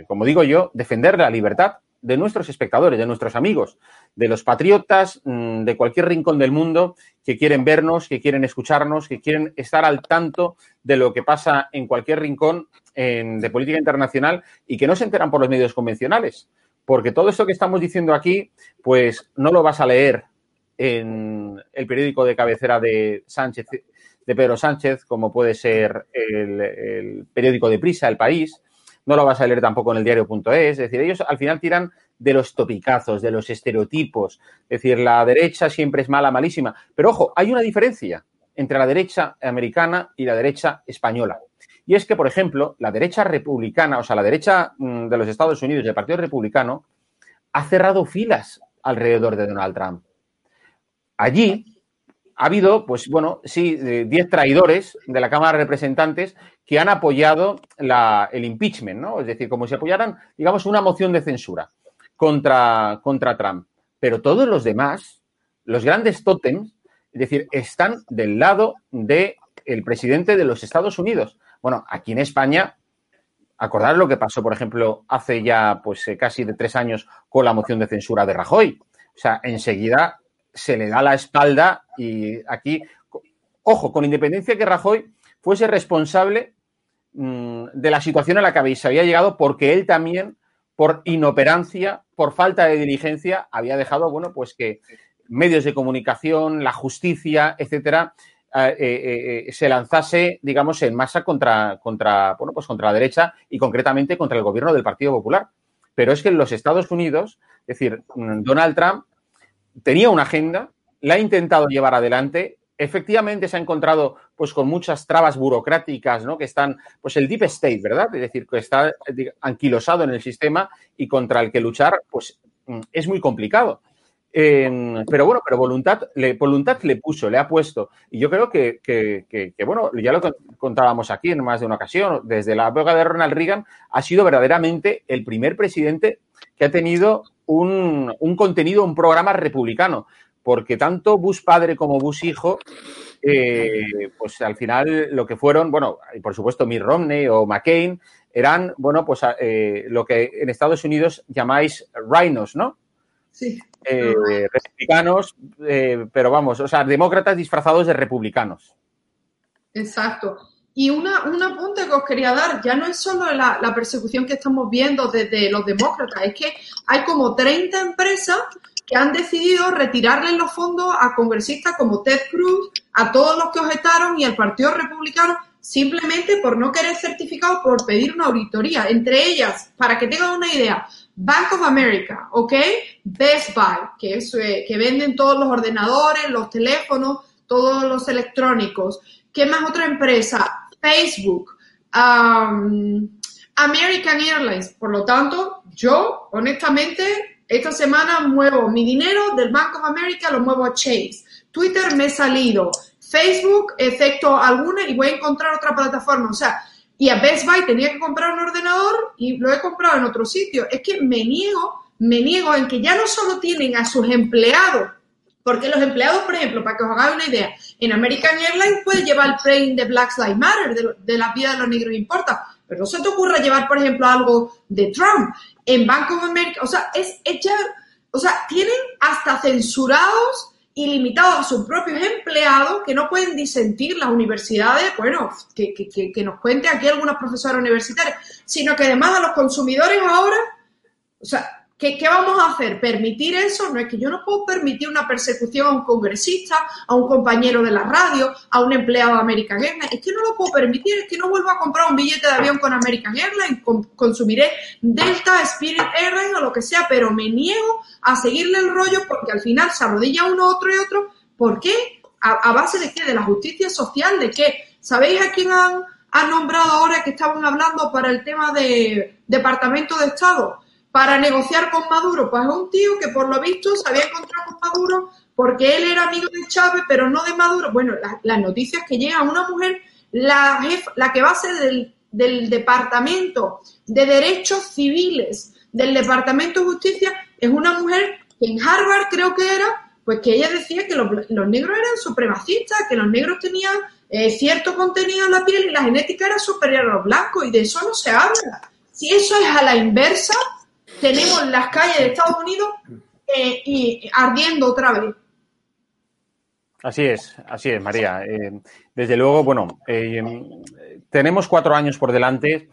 C: como digo yo, defender la libertad de nuestros espectadores, de nuestros amigos, de los patriotas mmm, de cualquier rincón del mundo que quieren vernos, que quieren escucharnos, que quieren estar al tanto de lo que pasa en cualquier rincón en, de política internacional y que no se enteran por los medios convencionales. Porque todo esto que estamos diciendo aquí, pues no lo vas a leer en el periódico de cabecera de Sánchez, de Pedro Sánchez, como puede ser el, el periódico de Prisa, El País, no lo vas a leer tampoco en el diario.es, es decir, ellos al final tiran de los topicazos, de los estereotipos, es decir, la derecha siempre es mala, malísima, pero ojo, hay una diferencia entre la derecha americana y la derecha española. Y es que, por ejemplo, la derecha republicana, o sea, la derecha mm, de los Estados Unidos, el Partido Republicano, ha cerrado filas alrededor de Donald Trump. Allí ha habido, pues bueno, sí, 10 traidores de la Cámara de Representantes que han apoyado el impeachment, ¿no? Es decir, como si apoyaran, digamos, una moción de censura contra, contra Trump. Pero todos los demás, los grandes tótems, es decir, están del lado del de presidente de los Estados Unidos. Bueno, aquí en España, acordar lo que pasó, por ejemplo, hace ya pues eh, casi de tres años con la moción de censura de Rajoy. O sea, enseguida se le da la espalda y aquí, ojo, con independencia que Rajoy fuese responsable mmm, de la situación a la que se había llegado porque él también, por inoperancia, por falta de diligencia, había dejado, bueno, pues que medios de comunicación, la justicia, etcétera, eh, eh, se lanzase, digamos, en masa contra, contra, bueno, pues contra la derecha y concretamente contra el gobierno del Partido Popular. Pero es que en los Estados Unidos, es decir, Donald Trump tenía una agenda, la ha intentado llevar adelante, efectivamente se ha encontrado pues con muchas trabas burocráticas, ¿no? Que están, pues el deep state, ¿verdad? Es decir, que está anquilosado en el sistema y contra el que luchar, pues es muy complicado. Pero bueno, pero voluntad le, voluntad le puso, le ha puesto. Y yo creo que, que, que, que, bueno, ya lo contábamos aquí en más de una ocasión, desde la época de Ronald Reagan ha sido verdaderamente el primer presidente que ha tenido un, un contenido, un programa republicano, porque tanto Bush padre como Bush hijo, eh, pues al final lo que fueron, bueno, y por supuesto Mitt Romney o McCain, eran, bueno, pues eh, lo que en Estados Unidos llamáis rhinos, ¿no?
E: Sí.
C: Eh, republicanos, eh, pero vamos, o sea, demócratas disfrazados de republicanos.
E: Exacto. Y una, un apunte que os quería dar, ya no es solo la, la, persecución que estamos viendo desde los demócratas, es que hay como 30 empresas que han decidido retirarle los fondos a congresistas como Ted Cruz, a todos los que objetaron y al Partido Republicano, simplemente por no querer certificado, por pedir una auditoría. Entre ellas, para que tengan una idea, Bank of America, ¿ok? Best Buy, que, es, eh, que venden todos los ordenadores, los teléfonos, todos los electrónicos. ¿Qué más otra empresa? Facebook, um, American Airlines. Por lo tanto, yo, honestamente, esta semana muevo mi dinero del Bank of America, lo muevo a Chase. Twitter me he salido. Facebook, excepto alguna, y voy a encontrar otra plataforma. O sea, y a Best Buy tenía que comprar un ordenador y lo he comprado en otro sitio. Es que me niego, me niego en que ya no solo tienen a sus empleados, porque los empleados, por ejemplo, para que os hagáis una idea, en American Airlines puedes llevar el frame de Black Lives Matter, de, de, la vida de los negros importa, pero no se te ocurra llevar, por ejemplo, algo de Trump. En Bank of America, o sea, es, ya, o sea, tienen hasta censurados ilimitado a sus propios empleados que no pueden disentir las universidades, bueno, que, que, que nos cuente aquí algunas profesoras universitarias, sino que además a los consumidores ahora, o sea, ¿Qué, vamos a hacer? ¿Permitir eso? No es que yo no puedo permitir una persecución a un congresista, a un compañero de la radio, a un empleado de American Airlines. Es que no lo puedo permitir, es que no vuelvo a comprar un billete de avión con American Airlines, consumiré Delta, Spirit Airlines o lo que sea, pero me niego a seguirle el rollo porque al final se arrodilla uno, otro y otro. ¿Por qué? ¿A, base de qué? ¿De la justicia social? ¿De qué? ¿Sabéis a quién han, nombrado ahora que estaban hablando para el tema de Departamento de Estado? Para negociar con Maduro? Pues es un tío que por lo visto se había encontrado con Maduro porque él era amigo de Chávez, pero no de Maduro. Bueno, las noticias que llega una mujer, la, la que va a ser del, Departamento de Derechos Civiles, del Departamento de Justicia, es una mujer que en Harvard creo que era, pues que ella decía que los, negros eran supremacistas, que los negros tenían eh, cierto contenido en la piel y la genética era superior a los blancos y de eso no se habla. Si eso es a la inversa, tenemos las calles de Estados Unidos eh, y ardiendo otra vez.
C: Así es, así es, María. Eh, desde luego, bueno, eh, tenemos cuatro años por delante.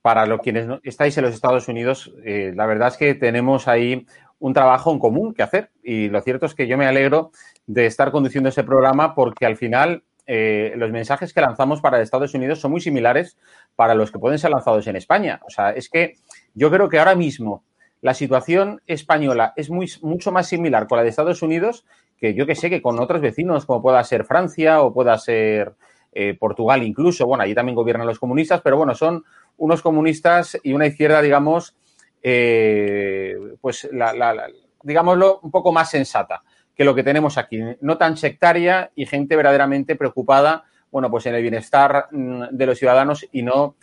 C: Para los quienes estáis en los Estados Unidos, la verdad es que tenemos ahí un trabajo en común que hacer. Y lo cierto es que yo me alegro de estar conduciendo ese programa porque al final los mensajes que lanzamos para Estados Unidos son muy similares para los que pueden ser lanzados en España. O sea, es que yo creo que ahora mismo la situación española es muy, mucho más similar con la de Estados Unidos que yo que sé, que con otros vecinos, como pueda ser Francia o pueda ser eh, Portugal incluso. Bueno, allí también gobiernan los comunistas, pero bueno, son unos comunistas y una izquierda, digamos, eh, pues la, digámoslo, un poco más sensata que lo que tenemos aquí. No tan sectaria y gente verdaderamente preocupada, bueno, pues en el bienestar mm, de los ciudadanos y no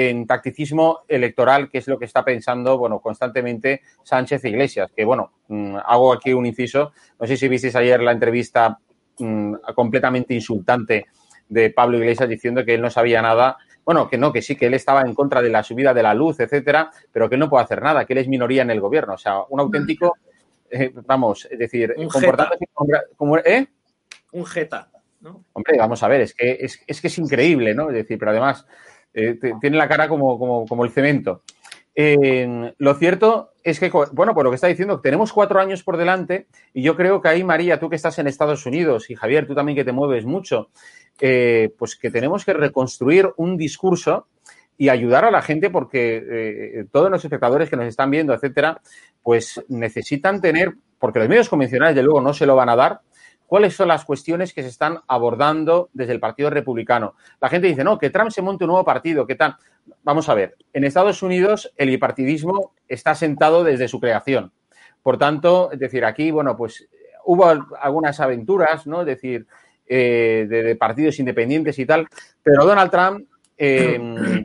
C: en tacticismo electoral, que es lo que está pensando, bueno, constantemente Sánchez e Iglesias, que bueno, mm, hago aquí un inciso, no sé si visteis ayer la entrevista mm, completamente insultante de Pablo Iglesias diciendo que él no sabía nada, bueno, que no, que sí, que él estaba en contra de la subida de la luz, etcétera, pero que él no puede hacer nada, que él es minoría en el gobierno, o sea, un auténtico, eh, vamos, es decir,
D: un comportándose
C: como, ¿eh?
D: Un jeta, ¿no?
C: Hombre, vamos a ver, es que es, es que es increíble, ¿no? Es decir, pero además eh, tiene la cara como, como, el cemento. lo cierto es que, bueno, por lo que está diciendo, tenemos cuatro años por delante y yo creo que ahí, María, tú que estás en Estados Unidos y Javier, tú también que te mueves mucho, eh, pues que tenemos que reconstruir un discurso y ayudar a la gente porque eh, todos los espectadores que nos están viendo, etcétera, pues necesitan tener, porque los medios convencionales de luego no se lo van a dar, cuáles son las cuestiones que se están abordando desde el Partido Republicano. La gente dice, no, que Trump se monte un nuevo partido, ¿qué tal? Vamos a ver, en Estados Unidos el bipartidismo está sentado desde su creación. Por tanto, es decir, aquí, bueno, pues hubo algunas aventuras, ¿no? Es decir, eh, de, partidos independientes y tal, pero Donald Trump, eh,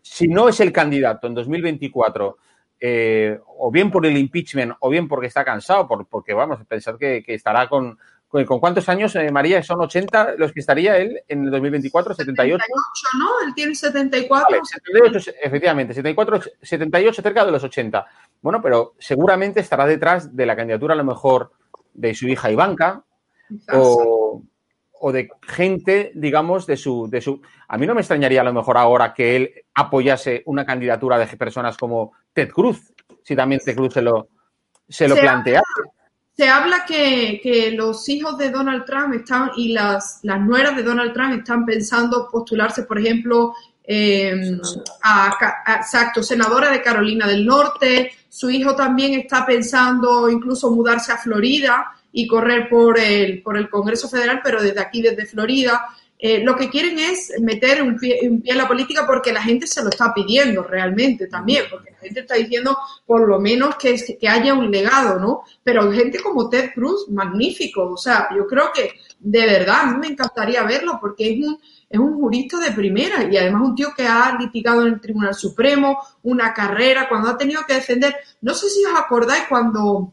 C: si no es el candidato en 2024, eh, o bien por el impeachment o bien porque está cansado, porque vamos a pensar que estará con, ¿Con cuántos años, eh, María? ¿Son 80 los que estaría él en el 2024? 78.
E: 78, ¿no? Él tiene 74.
C: 78, efectivamente, 74, 78, cerca de los 80. Bueno, pero seguramente estará detrás de la candidatura a lo mejor de su hija Ivanka o, o, de gente, digamos, de su, de su... A mí no me extrañaría a lo mejor ahora que él apoyase una candidatura de personas como Ted Cruz, si también Ted Cruz se lo, se lo plantea
E: se habla que, los hijos de Donald Trump están y las, las nueras de Donald Trump están pensando postularse, por ejemplo, em, a, exacto, senadora de Carolina del Norte. Su hijo también está pensando incluso mudarse a Florida y correr por el, por el Congreso Federal, pero desde aquí, desde Florida. Eh, lo que quieren es meter un pie, un pie, en la política porque la gente se lo está pidiendo realmente también, porque la gente está diciendo por lo menos que, que haya un legado, ¿no? Pero gente como Ted Cruz, magnífico, o sea, yo creo que de verdad a mí me encantaría verlo porque es un, es un jurista de primera y además un tío que ha litigado en el Tribunal Supremo, una carrera, cuando ha tenido que defender, no sé si os acordáis cuando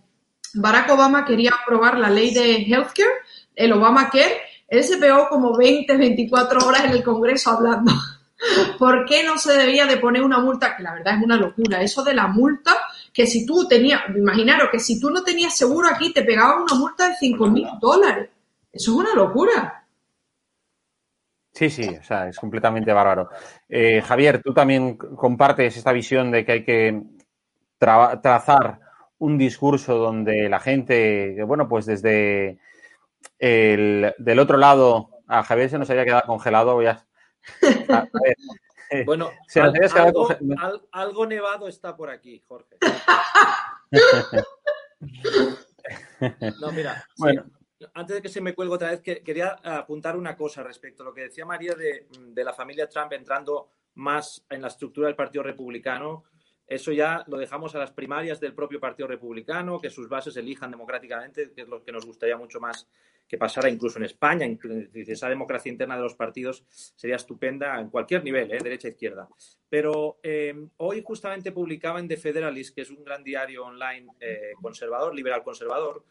E: Barack Obama quería aprobar la ley de healthcare, el Obamacare, él se pegó como 20, 24 horas en el Congreso hablando. ¿Por qué no se debía de poner una multa? Que la verdad es una locura. Eso de la multa que si tú tenías, imaginaros que si tú no tenías seguro aquí te pegaban una multa de 5 mil dólares. Eso es una locura.
C: Sí, sí, o sea, es completamente bárbaro. Eh, Javier, tú también compartes esta visión de que hay que trazar un discurso donde la gente, bueno, pues desde el, del otro lado, a Javier se nos había quedado congelado, voy a,
D: eh, bueno, algo, nevado está por aquí, Jorge. no, mira, bueno. antes de que se me cuelgue otra vez, quería apuntar una cosa respecto a lo que decía María de, de la familia Trump entrando más en la estructura del Partido Republicano. Eso ya lo dejamos a las primarias del propio Partido Republicano, que sus bases elijan democráticamente, que es lo que nos gustaría mucho más que pasara incluso en España. Esa democracia interna de los partidos sería estupenda en cualquier nivel, ¿eh? derecha e izquierda. Pero eh, hoy justamente publicaba en The Federalist, que es un gran diario online eh, conservador, liberal conservador,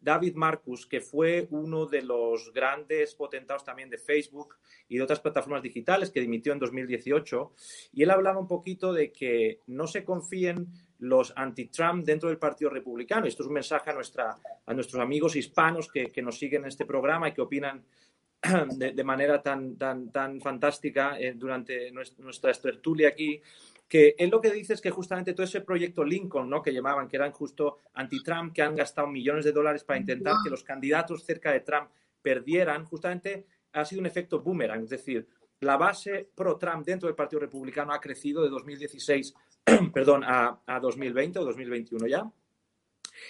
D: David Marcus, que fue uno de los grandes potentados también de Facebook y de otras plataformas digitales, que dimitió en 2018. Y él hablaba un poquito de que no se confíen los anti-Trump dentro del Partido Republicano. Esto es un mensaje a, nuestra, a nuestros amigos hispanos que, nos siguen en este programa y que opinan de, manera tan, tan, tan fantástica eh, durante nuestra tertulia aquí, que él lo que dice es que justamente todo ese proyecto Lincoln, ¿no? que llamaban, que eran justo anti-Trump, que han gastado millones de dólares para intentar que los candidatos cerca de Trump perdieran, justamente ha sido un efecto boomerang, es decir, la base pro-Trump dentro del Partido Republicano ha crecido de 2016 perdón, a, 2020 o 2021 ya.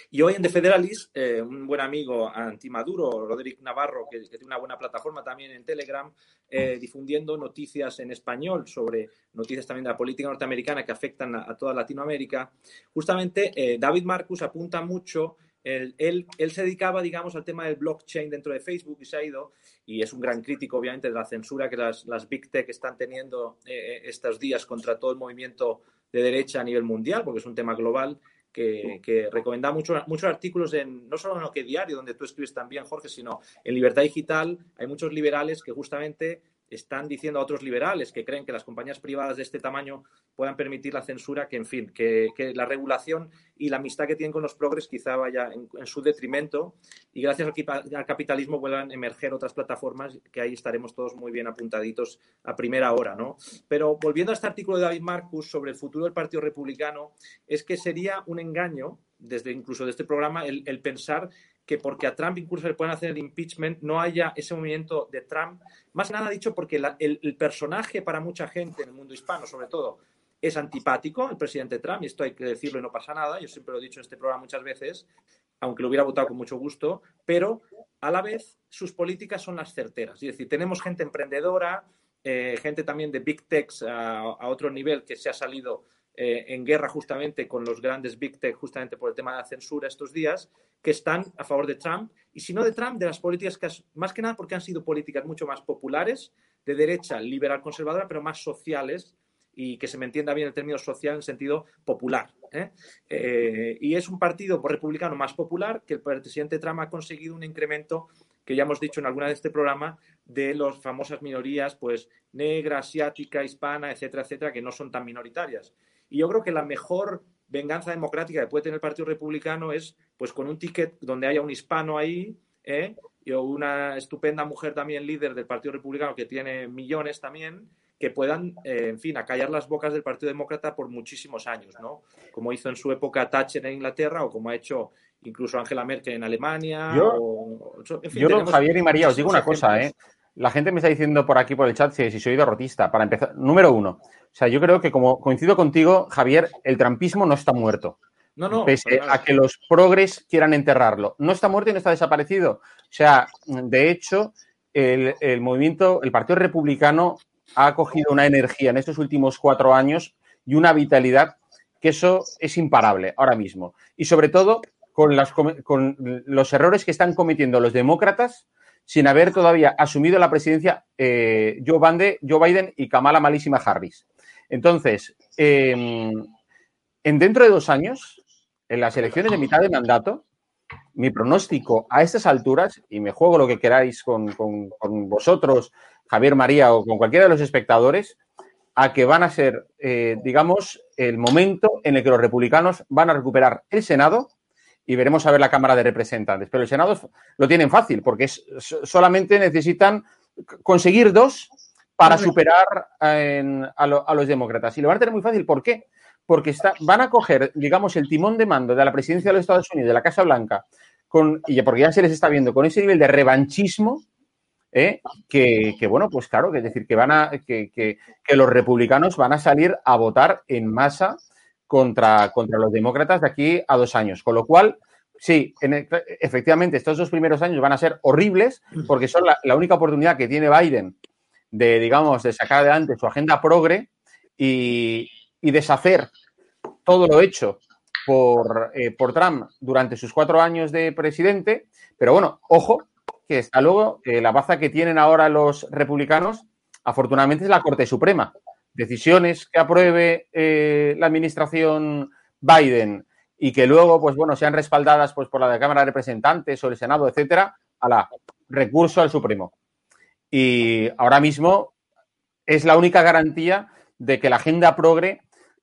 D: Y hoy en The Federalist, eh, un buen amigo antimaduro, Roderick Navarro, que, tiene una buena plataforma también en Telegram, eh, difundiendo noticias en español sobre noticias también de la política norteamericana que afectan a, toda Latinoamérica, justamente eh, David Marcus apunta mucho él, él, se dedicaba, digamos, al tema del blockchain dentro de Facebook y se ha ido, y es un gran crítico, obviamente, de la censura que las, las Big Tech están teniendo estos días contra todo el movimiento de derecha a nivel mundial, porque es un tema global que, que recomienda mucho, muchos artículos en, no solo en lo que diario, donde tú escribes también, Jorge, sino en Libertad Digital. Hay muchos liberales que justamente están diciendo a otros liberales que creen que las compañías privadas de este tamaño puedan permitir la censura, que en fin, que, la regulación y la amistad que tienen con los progres quizá vaya en, su detrimento y gracias al, capitalismo vuelvan a emerger otras plataformas que ahí estaremos todos muy bien apuntaditos a primera hora, ¿no? Pero volviendo a este artículo de David Marcus sobre el futuro del Partido Republicano, es que sería un engaño desde incluso de este programa el, el pensar que porque a Trump incluso le pueden hacer el impeachment, no haya ese movimiento de Trump. Más nada dicho porque el, personaje para mucha gente en el mundo hispano, sobre todo, es antipático, el presidente Trump, y esto hay que decirlo y no pasa nada, yo siempre lo he dicho en este programa muchas veces, aunque lo hubiera votado con mucho gusto, pero a la vez sus políticas son las certeras. Es decir, tenemos gente emprendedora, eh, gente también de big techs a, otro nivel que se ha salido eh, en guerra justamente con los grandes big tech, justamente por el tema de la censura estos días, que están a favor de Trump, y si no de Trump, de las políticas que, más que nada porque han sido políticas mucho más populares, de derecha liberal conservadora, pero más sociales, y que se me entienda bien el término social en sentido popular. ¿eh? Eh, y es un partido republicano más popular que el presidente Trump ha conseguido un incremento que ya hemos dicho en alguna de este programa de las famosas minorías, pues negra, asiática, hispana, etcétera, etcétera, que no son tan minoritarias. Y yo creo que la mejor venganza democrática que puede tener el Partido Republicano es pues con un ticket donde haya un hispano ahí ¿eh? y una estupenda mujer también líder del Partido Republicano que tiene millones también que puedan, eh, en fin, acallar las bocas del Partido Demócrata por muchísimos años, ¿no? Como hizo en su época Thatcher en Inglaterra o como ha hecho incluso Angela Merkel en Alemania.
C: Yo, Javier y María, os digo una cosa, ¿eh? La gente me está diciendo por aquí, por el chat, si, si soy derrotista. Para empezar, número uno, o sea, yo creo que como coincido contigo, Javier, el trampismo no está muerto. No, no. Pese a que los progres quieran enterrarlo. No está muerto y no está desaparecido. O sea, de hecho, el, movimiento, el Partido Republicano ha cogido una energía en estos últimos cuatro años y una vitalidad que eso es imparable ahora mismo. Y sobre todo con, las, con los errores que están cometiendo los demócratas sin haber todavía asumido la presidencia eh, Joe, Biden y Kamala Malísima Harris. Entonces, em, en dentro de dos años, en las elecciones de mitad de mandato, mi pronóstico a estas alturas, y me juego lo que queráis con, vosotros, Javier María o con cualquiera de los espectadores, a que van a ser, eh, digamos, el momento en el que los republicanos van a recuperar el Senado y veremos a ver la Cámara de Representantes. Pero el Senado lo tienen fácil porque es, solamente necesitan conseguir dos para superar a, los demócratas. Y lo van a tener muy fácil. ¿Por qué? Porque está, van a coger, digamos, el timón de mando de la presidencia de los Estados Unidos, de la Casa Blanca, con, y porque ya se les está viendo con ese nivel de revanchismo ¿eh? que, bueno, pues claro, que es decir, que van a, que, que, los republicanos van a salir a votar en masa contra, contra los demócratas de aquí a dos años. Con lo cual, sí, efectivamente, estos dos primeros años van a ser horribles porque son la, única oportunidad que tiene Biden de, digamos, de sacar adelante su agenda progre y, deshacer todo lo hecho por, eh, por Trump durante sus cuatro años de presidente. Pero bueno, ojo, que está luego eh, la baza que tienen ahora los republicanos, afortunadamente, es la Corte Suprema. Decisiones que apruebe eh, la administración Biden y que luego, pues bueno, sean respaldadas pues, por la Cámara de Representantes o el Senado, etcétera, a la recurso al Supremo. Y ahora mismo es la única garantía de que la agenda progre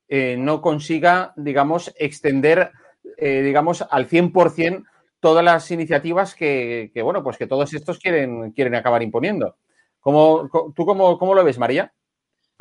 C: eh, no consiga, digamos, extender, digamos, al 100% todas las iniciativas que, bueno, pues que todos estos quieren, quieren acabar imponiendo. ¿Cómo, ¿Tú cómo, cómo lo ves, María?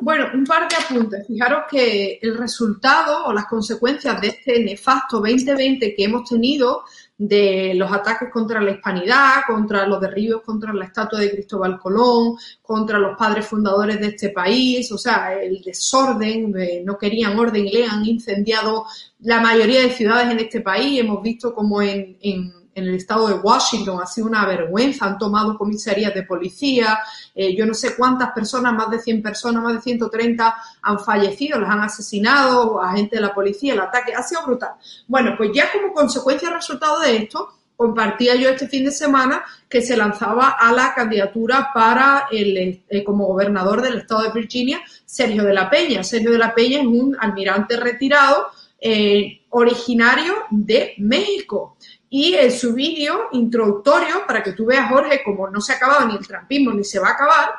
E: Bueno, un par de apuntes. Fijaros que el resultado o las consecuencias de este nefasto 2020 que hemos tenido de los ataques contra la hispanidad, contra los derribos contra la estatua de Cristóbal Colón, contra los padres fundadores de este país, o sea, el desorden, no querían orden y le han incendiado la mayoría de ciudades en este país. Hemos visto como en, en en el estado de Washington ha sido una vergüenza, han tomado comisarías de policía, eh, yo no sé cuántas personas, más de 100 personas, más de 130 han fallecido, las han asesinado, agentes de la policía, el ataque ha sido brutal. Bueno, pues ya como consecuencia, resultado de esto, compartía yo este fin de semana que se lanzaba a la candidatura para el, eh, como gobernador del estado de Virginia, Sergio de la Peña. Sergio de la Peña es un almirante retirado eh, originario de México. Y en su vídeo introductorio, para que tú veas, Jorge, como no se ha acabado ni el trampismo ni se va a acabar,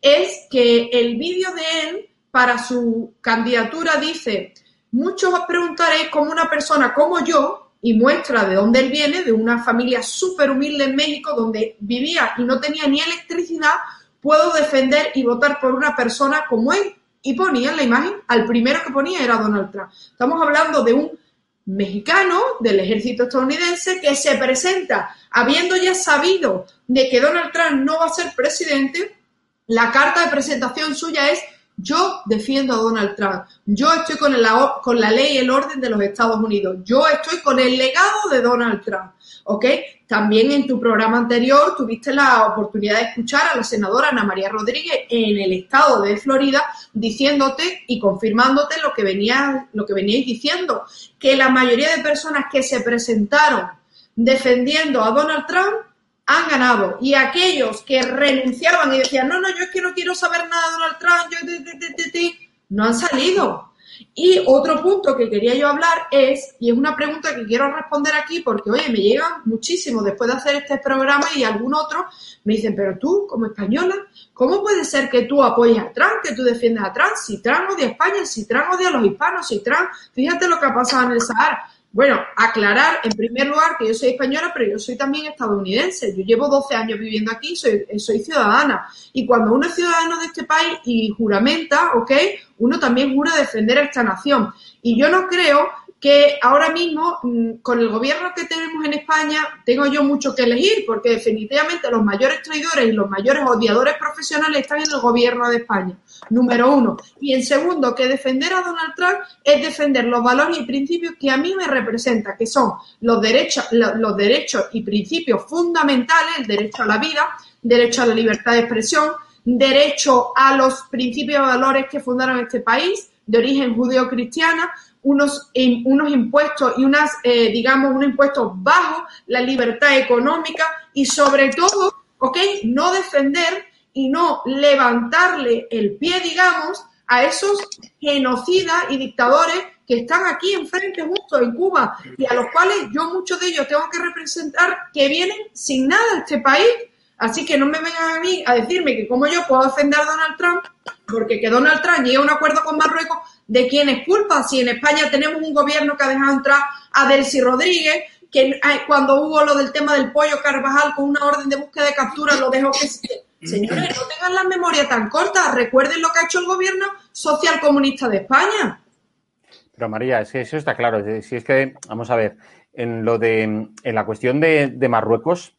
E: es que el vídeo de él para su candidatura dice, muchos os preguntaréis cómo una persona como yo, y muestra de dónde él viene, de una familia súper humilde en México, donde vivía y no tenía ni electricidad, puedo defender y votar por una persona como él. Y ponía en la imagen, al primero que ponía era Donald Trump. Estamos hablando de un mexicano del ejército estadounidense que se presenta habiendo ya sabido de que Donald Trump no va a ser presidente, la carta de presentación suya es yo defiendo a Donald Trump, yo estoy con, con la ley y el orden de los Estados Unidos, yo estoy con el legado de Donald Trump, ¿ok? También en tu programa anterior tuviste la oportunidad de escuchar a la senadora Ana María Rodríguez en el estado de Florida diciéndote y confirmándote lo que venía, lo que veníais diciendo, que la mayoría de personas que se presentaron defendiendo a Donald Trump han ganado. Y aquellos que renunciaban y decían, no, no, yo es que no quiero saber nada de Donald Trump, yo, no han salido. Y otro punto que quería yo hablar es, y es una pregunta que quiero responder aquí porque, oye, me llegan muchísimo después de hacer este programa y algún otro me dicen, pero tú, como española, ¿cómo puede ser que tú apoyes a Trump, que tú defiendas a Trump? Si Trump odia a España, si Trump odia a los hispanos, si Trump, fíjate lo que ha pasado en el Sahara. Bueno, aclarar en primer lugar que yo soy española, pero yo soy también estadounidense. Yo llevo 12 años viviendo aquí, soy, soy ciudadana. Y cuando uno es ciudadano de este país y juramenta, ¿ok? Uno también jura defender a esta nación. Y yo no creo que ahora mismo, mm, con el gobierno que tenemos en España, tengo yo mucho que elegir, porque definitivamente los mayores traidores y los mayores odiadores profesionales están en el gobierno de España, número uno. Y en segundo, que defender a Donald Trump es defender los valores y principios que a mí me representan, que son los derechos, los derechos y principios fundamentales, el derecho a la vida, derecho a la libertad de expresión, derecho a los principios y valores que fundaron este país, de origen judeo-cristiana, unos, unos impuestos y unas, eh, digamos, unos impuestos bajos, la libertad económica y sobre todo, ¿ok? No defender y no levantarle el pie, digamos, a esos genocidas y dictadores que están aquí enfrente justo en Cuba y a los cuales yo muchos de ellos tengo que representar que vienen sin nada a este país. Así que no me vengan a mí a decirme que como yo puedo defender a Donald Trump porque que Donald Trump llegue a un acuerdo con Marruecos, ¿de quién es culpa? Si en España tenemos un gobierno que ha dejado entrar a Delcy Rodríguez, que cuando hubo lo del tema del pollo Carvajal con una orden de búsqueda de captura lo dejó que... Señores, no tengan la memoria tan corta. Recuerden lo que ha hecho el gobierno socialcomunista de España.
C: Pero María, es que eso está claro. Si es que, vamos a ver, en lo de en la cuestión de, Marruecos,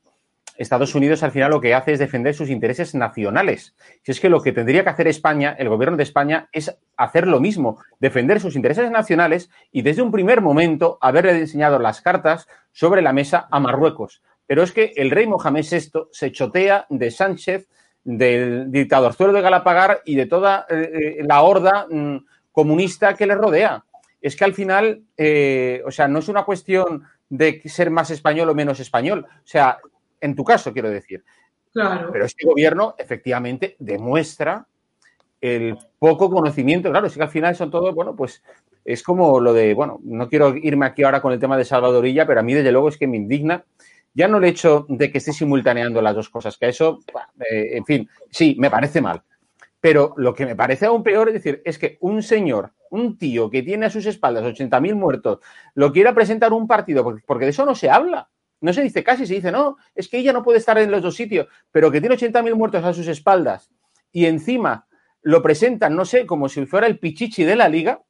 C: Estados Unidos al final lo que hace es defender sus intereses nacionales. Si es que lo que tendría que hacer España, el gobierno de España, es hacer lo mismo, defender sus intereses nacionales y desde un primer momento haberle enseñado las cartas sobre la mesa a Marruecos. Pero es que el rey Mohamed VI se chotea de Sánchez, del dictadorzuelo de Galapagar y de toda eh, eh, la horda mm, comunista que le rodea es que al final, eh, o sea, no es una cuestión de ser más español o menos español. O sea, en tu caso, quiero decir. Claro. Pero este gobierno efectivamente demuestra el poco conocimiento. Claro, es que al final son todos, bueno, pues es como lo de, bueno, no quiero irme aquí ahora con el tema de Salvadorilla, pero a mí desde luego es que me indigna ya no el hecho de que esté simultaneando las dos cosas, que eso, eh, en fin, sí, me parece mal. Pero lo que me parece aún peor es decir, es que un señor un tío que tiene a sus espaldas 80.000 muertos lo quiera presentar un partido, porque, de eso no se habla. No se dice casi, se dice, no, es que ella no puede estar en los dos sitios, pero que tiene 80.000 muertos a sus espaldas y encima lo presentan, no sé, como si fuera el pichichi de la liga,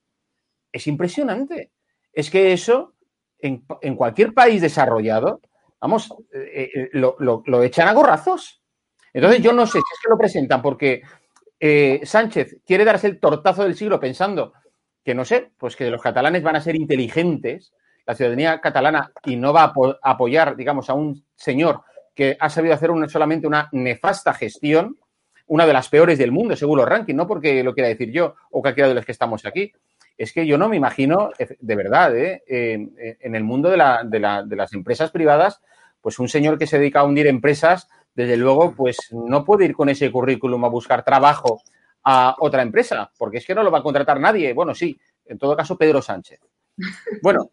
C: es impresionante. Es que eso, en, cualquier país desarrollado, vamos, eh, eh, lo, lo, echan a gorrazos. Entonces yo no sé si es que lo presentan porque eh, Sánchez quiere darse el tortazo del siglo pensando que no sé, pues que los catalanes van a ser inteligentes, la ciudadanía catalana, y no va a apoyar, digamos, a un señor que ha sabido hacer solamente una nefasta gestión, una de las peores del mundo, según los rankings, no porque lo quiera decir yo o cualquiera de los que estamos aquí. Es que yo no me imagino, de verdad, ¿eh? en el mundo de, de las empresas privadas, pues un señor que se dedica a hundir empresas, desde luego, pues no puede ir con ese currículum a buscar trabajo a otra empresa, porque es que no lo va a contratar nadie. Bueno, sí, en todo caso, Pedro Sánchez. Bueno,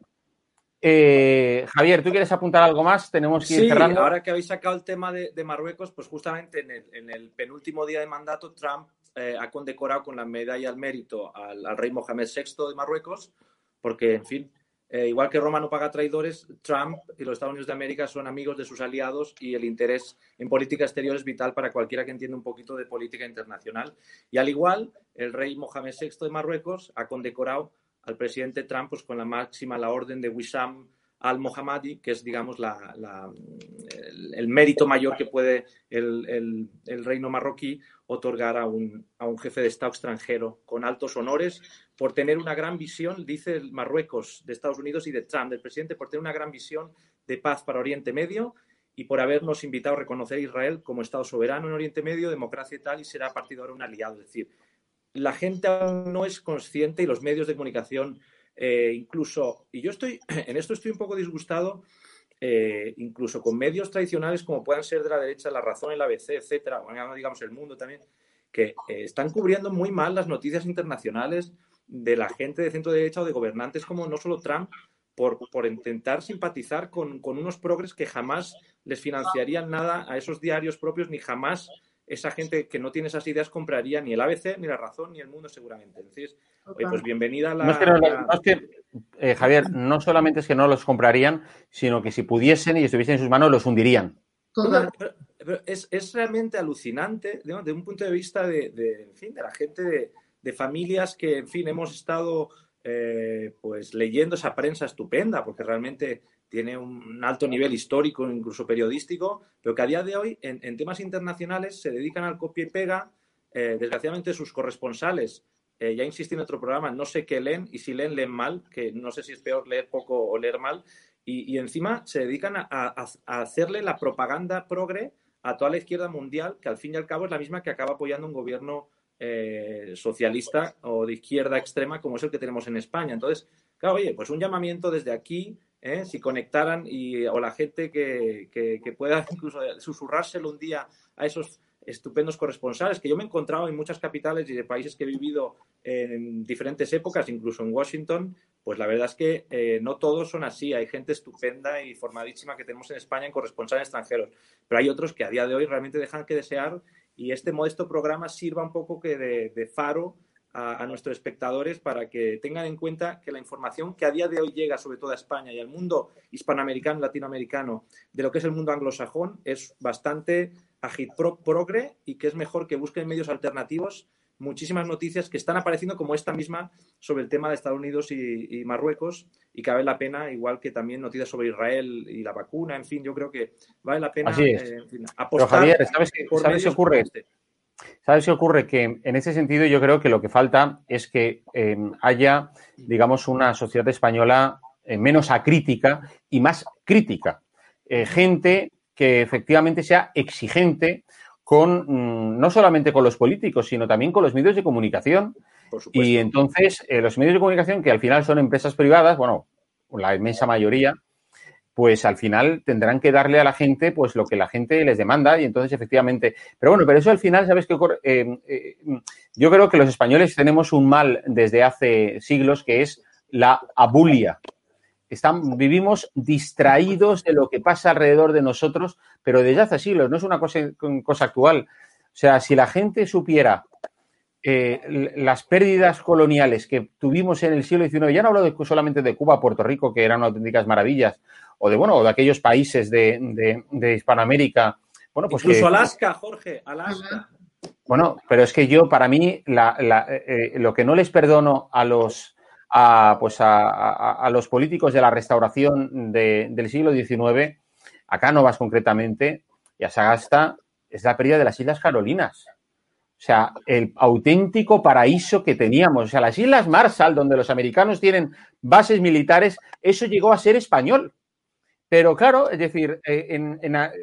C: eh, Javier, ¿tú quieres apuntar algo más? Tenemos que ir sí, cerrando.
D: Ahora que habéis sacado el tema de, Marruecos, pues justamente en el, penúltimo día de mandato, Trump eh, ha condecorado con la medalla al mérito al, al, rey Mohamed VI de Marruecos, porque, en fin, eh, igual que Roma no paga traidores, Trump y los Estados Unidos de América son amigos de sus aliados y el interés en política exterior es vital para cualquiera que entienda un poquito de política internacional. Y al igual, el rey Mohamed VI de Marruecos ha condecorado al presidente Trump pues, con la máxima, la orden de Wissam al-Mohammadi, que es, digamos, el, mérito mayor que puede el, reino marroquí otorgar a un, a un, jefe de Estado extranjero con altos honores por tener una gran visión, dice el Marruecos de Estados Unidos y de Trump, del presidente, por tener una gran visión de paz para Oriente Medio y por habernos invitado a reconocer a Israel como Estado soberano en Oriente Medio, democracia y tal, y será a de ahora un aliado. Es decir, la gente aún no es consciente y los medios de comunicación eh, incluso, y yo estoy, en esto estoy un poco disgustado, eh, incluso con medios tradicionales como puedan ser de la derecha, La Razón, el ABC, etcétera, o digamos el mundo también, que eh, están cubriendo muy mal las noticias internacionales de la gente de centro derecha o de gobernantes como no solo Trump, por, por intentar simpatizar con, con, unos progres que jamás les financiarían nada a esos diarios propios, ni jamás esa gente que no tiene esas ideas compraría ni el ABC, ni la razón, ni el mundo seguramente. Entonces, pues bienvenida a la...
C: No es que, eh, Javier, no solamente es que no los comprarían, sino que si pudiesen y estuviesen en sus manos, los hundirían.
D: es, realmente alucinante de un punto de vista de, en fin, de la gente de, familias que, en fin, hemos estado eh, pues leyendo esa prensa estupenda, porque realmente tiene un alto nivel histórico, incluso periodístico, pero que a día de hoy en, temas internacionales se dedican al copia y pega. Eh, desgraciadamente sus corresponsales, eh, ya insistí en otro programa, no sé qué leen y si leen, leen mal, que no sé si es peor leer poco o leer mal, y, encima se dedican a, hacerle la propaganda progre a toda la izquierda mundial, que al fin y al cabo es la misma que acaba apoyando un gobierno eh, socialista o de izquierda extrema como es el que tenemos en España. Entonces, claro, oye, pues un llamamiento desde aquí ¿eh? si conectaran y, o la gente que, que, pueda incluso susurrárselo un día a esos estupendos corresponsales que yo me he encontrado en muchas capitales y de países que he vivido en diferentes épocas, incluso en Washington, pues la verdad es que eh, no todos son así. Hay gente estupenda y formadísima que tenemos en España en corresponsales extranjeros, pero hay otros que a día de hoy realmente dejan que desear y este modesto programa sirva un poco que de, faro a, nuestros espectadores para que tengan en cuenta que la información que a día de hoy llega sobre todo a España y al mundo hispanoamericano, latinoamericano, de lo que es el mundo anglosajón, es bastante agit progre y que es mejor que busquen medios alternativos muchísimas noticias que están apareciendo como esta misma sobre el tema de Estados Unidos y, Marruecos y que vale la pena, igual que también noticias sobre Israel y la vacuna, en fin, yo creo que vale la pena
C: eh, apostar. Javier, ¿sabes, ¿sabes qué ocurre? Este. ¿Sabes qué ocurre? Que en ese sentido yo creo que lo que falta es que em, haya, digamos, una sociedad española eh, menos acrítica y más crítica. Eh, gente que efectivamente sea exigente con mm, no solamente con los políticos, sino también con los medios de comunicación. Y entonces, eh, los medios de comunicación, que al final son empresas privadas, bueno, la inmensa mayoría, pues al final tendrán que darle a la gente pues lo que la gente les demanda y entonces efectivamente, pero bueno, pero eso al final, ¿sabes qué ocurre? Eh, eh, yo creo que los españoles tenemos un mal desde hace siglos que es la abulia vivimos distraídos de lo que pasa alrededor de nosotros, pero desde hace siglos, no es una cosa, cosa actual. O sea, si la gente supiera eh, las pérdidas coloniales que tuvimos en el siglo XIX, ya no hablo solamente de Cuba, Puerto Rico, que eran auténticas maravillas, o de, bueno, de aquellos países de, Hispanoamérica. Bueno,
D: pues Incluso Alaska, Jorge, Alaska.
C: Bueno, pero es que yo, para mí, eh, eh, lo que no les perdono a los a, pues a, los políticos de la restauración del siglo XIX, a Cánovas concretamente, y a Sagasta, es la pérdida de las Islas Carolinas. O sea, el auténtico paraíso que teníamos. O sea, las Islas Marshall, donde los americanos tienen bases militares, eso llegó a ser español. Pero claro, es decir, eh, en,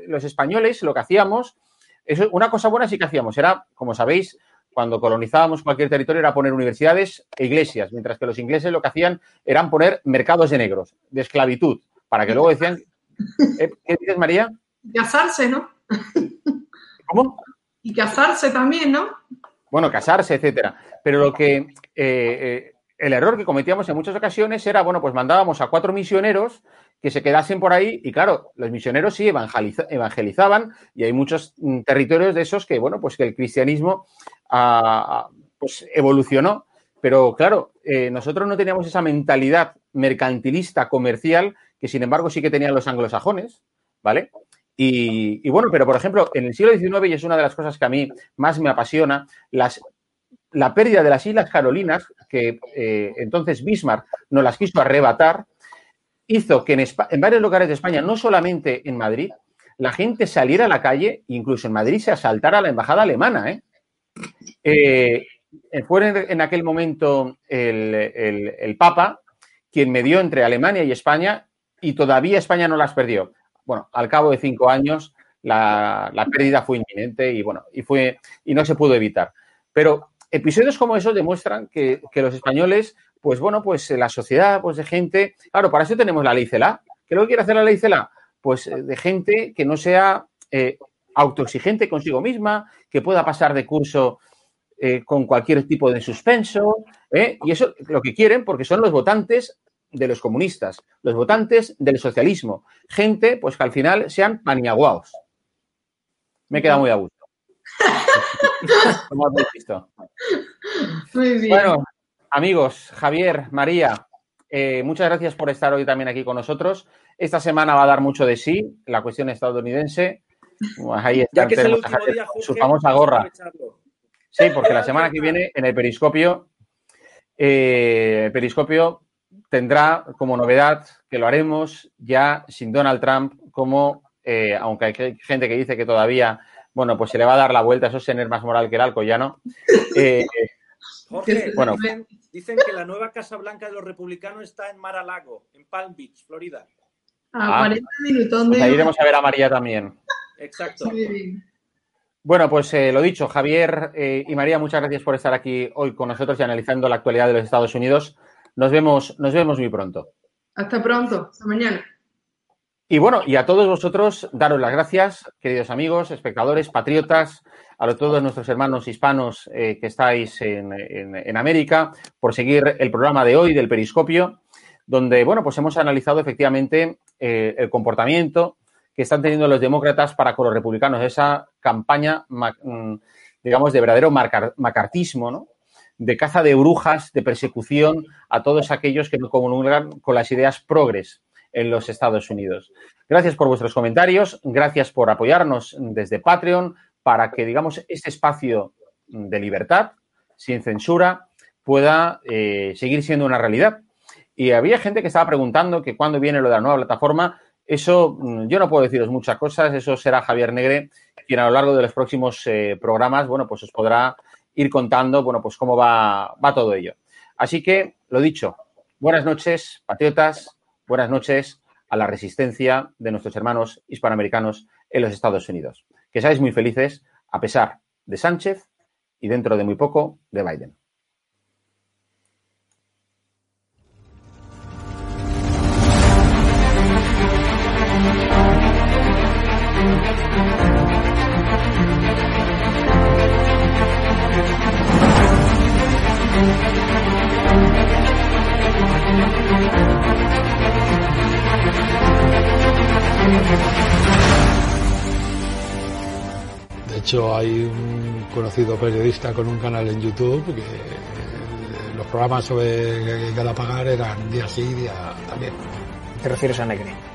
C: los españoles lo que hacíamos, eso, una cosa buena sí que hacíamos, era, como sabéis, cuando colonizábamos cualquier territorio era poner universidades e iglesias, mientras que los ingleses lo que hacían eran poner mercados de negros, de esclavitud, para que luego decían... ¿Eh? ¿Qué dices, María?
E: Casarse, ¿no?
C: ¿Cómo?
E: Y casarse también, ¿no?
C: Bueno, casarse, etcétera. Pero lo que... Eh, eh, el error que cometíamos en muchas ocasiones era, bueno, pues mandábamos a cuatro misioneros que se quedasen por ahí y claro, los misioneros sí evangelizaban y hay muchos mm, territorios de esos que, bueno, pues que el cristianismo pues evolucionó, pero claro, eh, nosotros no teníamos esa mentalidad mercantilista, comercial, que sin embargo sí que tenían los anglosajones, ¿vale? Y, bueno, pero por ejemplo, en el siglo XIX, y es una de las cosas que a mí más me apasiona, las, la pérdida de las Islas Carolinas, que eh, entonces Bismarck nos las quiso arrebatar, hizo que en, varios lugares de España, no solamente en Madrid, la gente saliera a la calle, incluso en Madrid se asaltara la embajada alemana. ¿eh? Eh, fue en, aquel momento el, Papa quien medió entre Alemania y España y todavía España no las perdió. Bueno, al cabo de cinco años la, pérdida fue inminente y bueno, y fue y no se pudo evitar. Pero episodios como esos demuestran que los españoles pues bueno, pues la sociedad, pues de gente, claro, para eso tenemos la ley CELA. ¿Qué es lo que quiere hacer la ley CELA? Pues eh, de gente que no sea eh, autoexigente consigo misma, que pueda pasar de curso eh, con cualquier tipo de suspenso, y eso lo que quieren porque son los votantes de los comunistas, los votantes del socialismo, gente pues que al final sean paniaguaos. Me he quedado muy a gusto. ¿Cómo habéis visto?
E: Muy bien.
C: Bueno, Amigos, Javier, María, eh, muchas gracias por estar hoy también aquí con nosotros. Esta semana va a dar mucho de sí, la cuestión estadounidense. Ahí está, ya que su famosa gorra. Sí, porque la semana que viene en el periscopio, eh, el periscopio tendrá como novedad que lo haremos ya sin Donald Trump, como, eh, aunque hay gente que dice que todavía, bueno, pues se le va a dar la vuelta, eso es tener más moral que el alcoyano. Eh,
D: Jorge, bueno, dicen, que la nueva Casa Blanca de los republicanos está en Mar a Lago, en Palm Beach, Florida.
E: A 40 ah, minutos.
C: Pues ahí iremos a ver a María también.
D: Exacto.
C: Bueno, pues eh, lo dicho, Javier eh, y María, muchas gracias por estar aquí hoy con nosotros y analizando la actualidad de los Estados Unidos. Nos vemos, nos vemos muy pronto.
E: Hasta pronto, hasta mañana.
C: Y bueno, y a todos vosotros, daros las gracias, queridos amigos, espectadores, patriotas, a todos nuestros hermanos hispanos eh, que estáis en, América, por seguir el programa de hoy del Periscopio, donde, bueno, pues hemos analizado efectivamente eh, el comportamiento que están teniendo los demócratas para con los republicanos, esa campaña, mm, digamos, de verdadero macartismo, ¿no? de caza de brujas, de persecución a todos aquellos que no comulgan con las ideas progres en los Estados Unidos. Gracias por vuestros comentarios, gracias por apoyarnos desde Patreon para que, digamos, este espacio de libertad, sin censura, pueda eh, seguir siendo una realidad. Y había gente que estaba preguntando que cuándo viene lo de la nueva plataforma. Eso mm, yo no puedo deciros muchas cosas, eso será Javier Negre quien a lo largo de los próximos eh, programas, bueno, pues os podrá ir contando, bueno, pues cómo va, va todo ello. Así que, lo dicho, buenas noches, patriotas, buenas noches a la resistencia de nuestros hermanos hispanoamericanos en los Estados Unidos. Que seáis muy felices a pesar de Sánchez y dentro de muy poco de Biden.
F: Hecho, hay un conocido periodista con un canal en YouTube que los programas sobre Galapagar eran día sí, día también.
G: ¿Te refieres a Negre?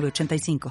H: 906985.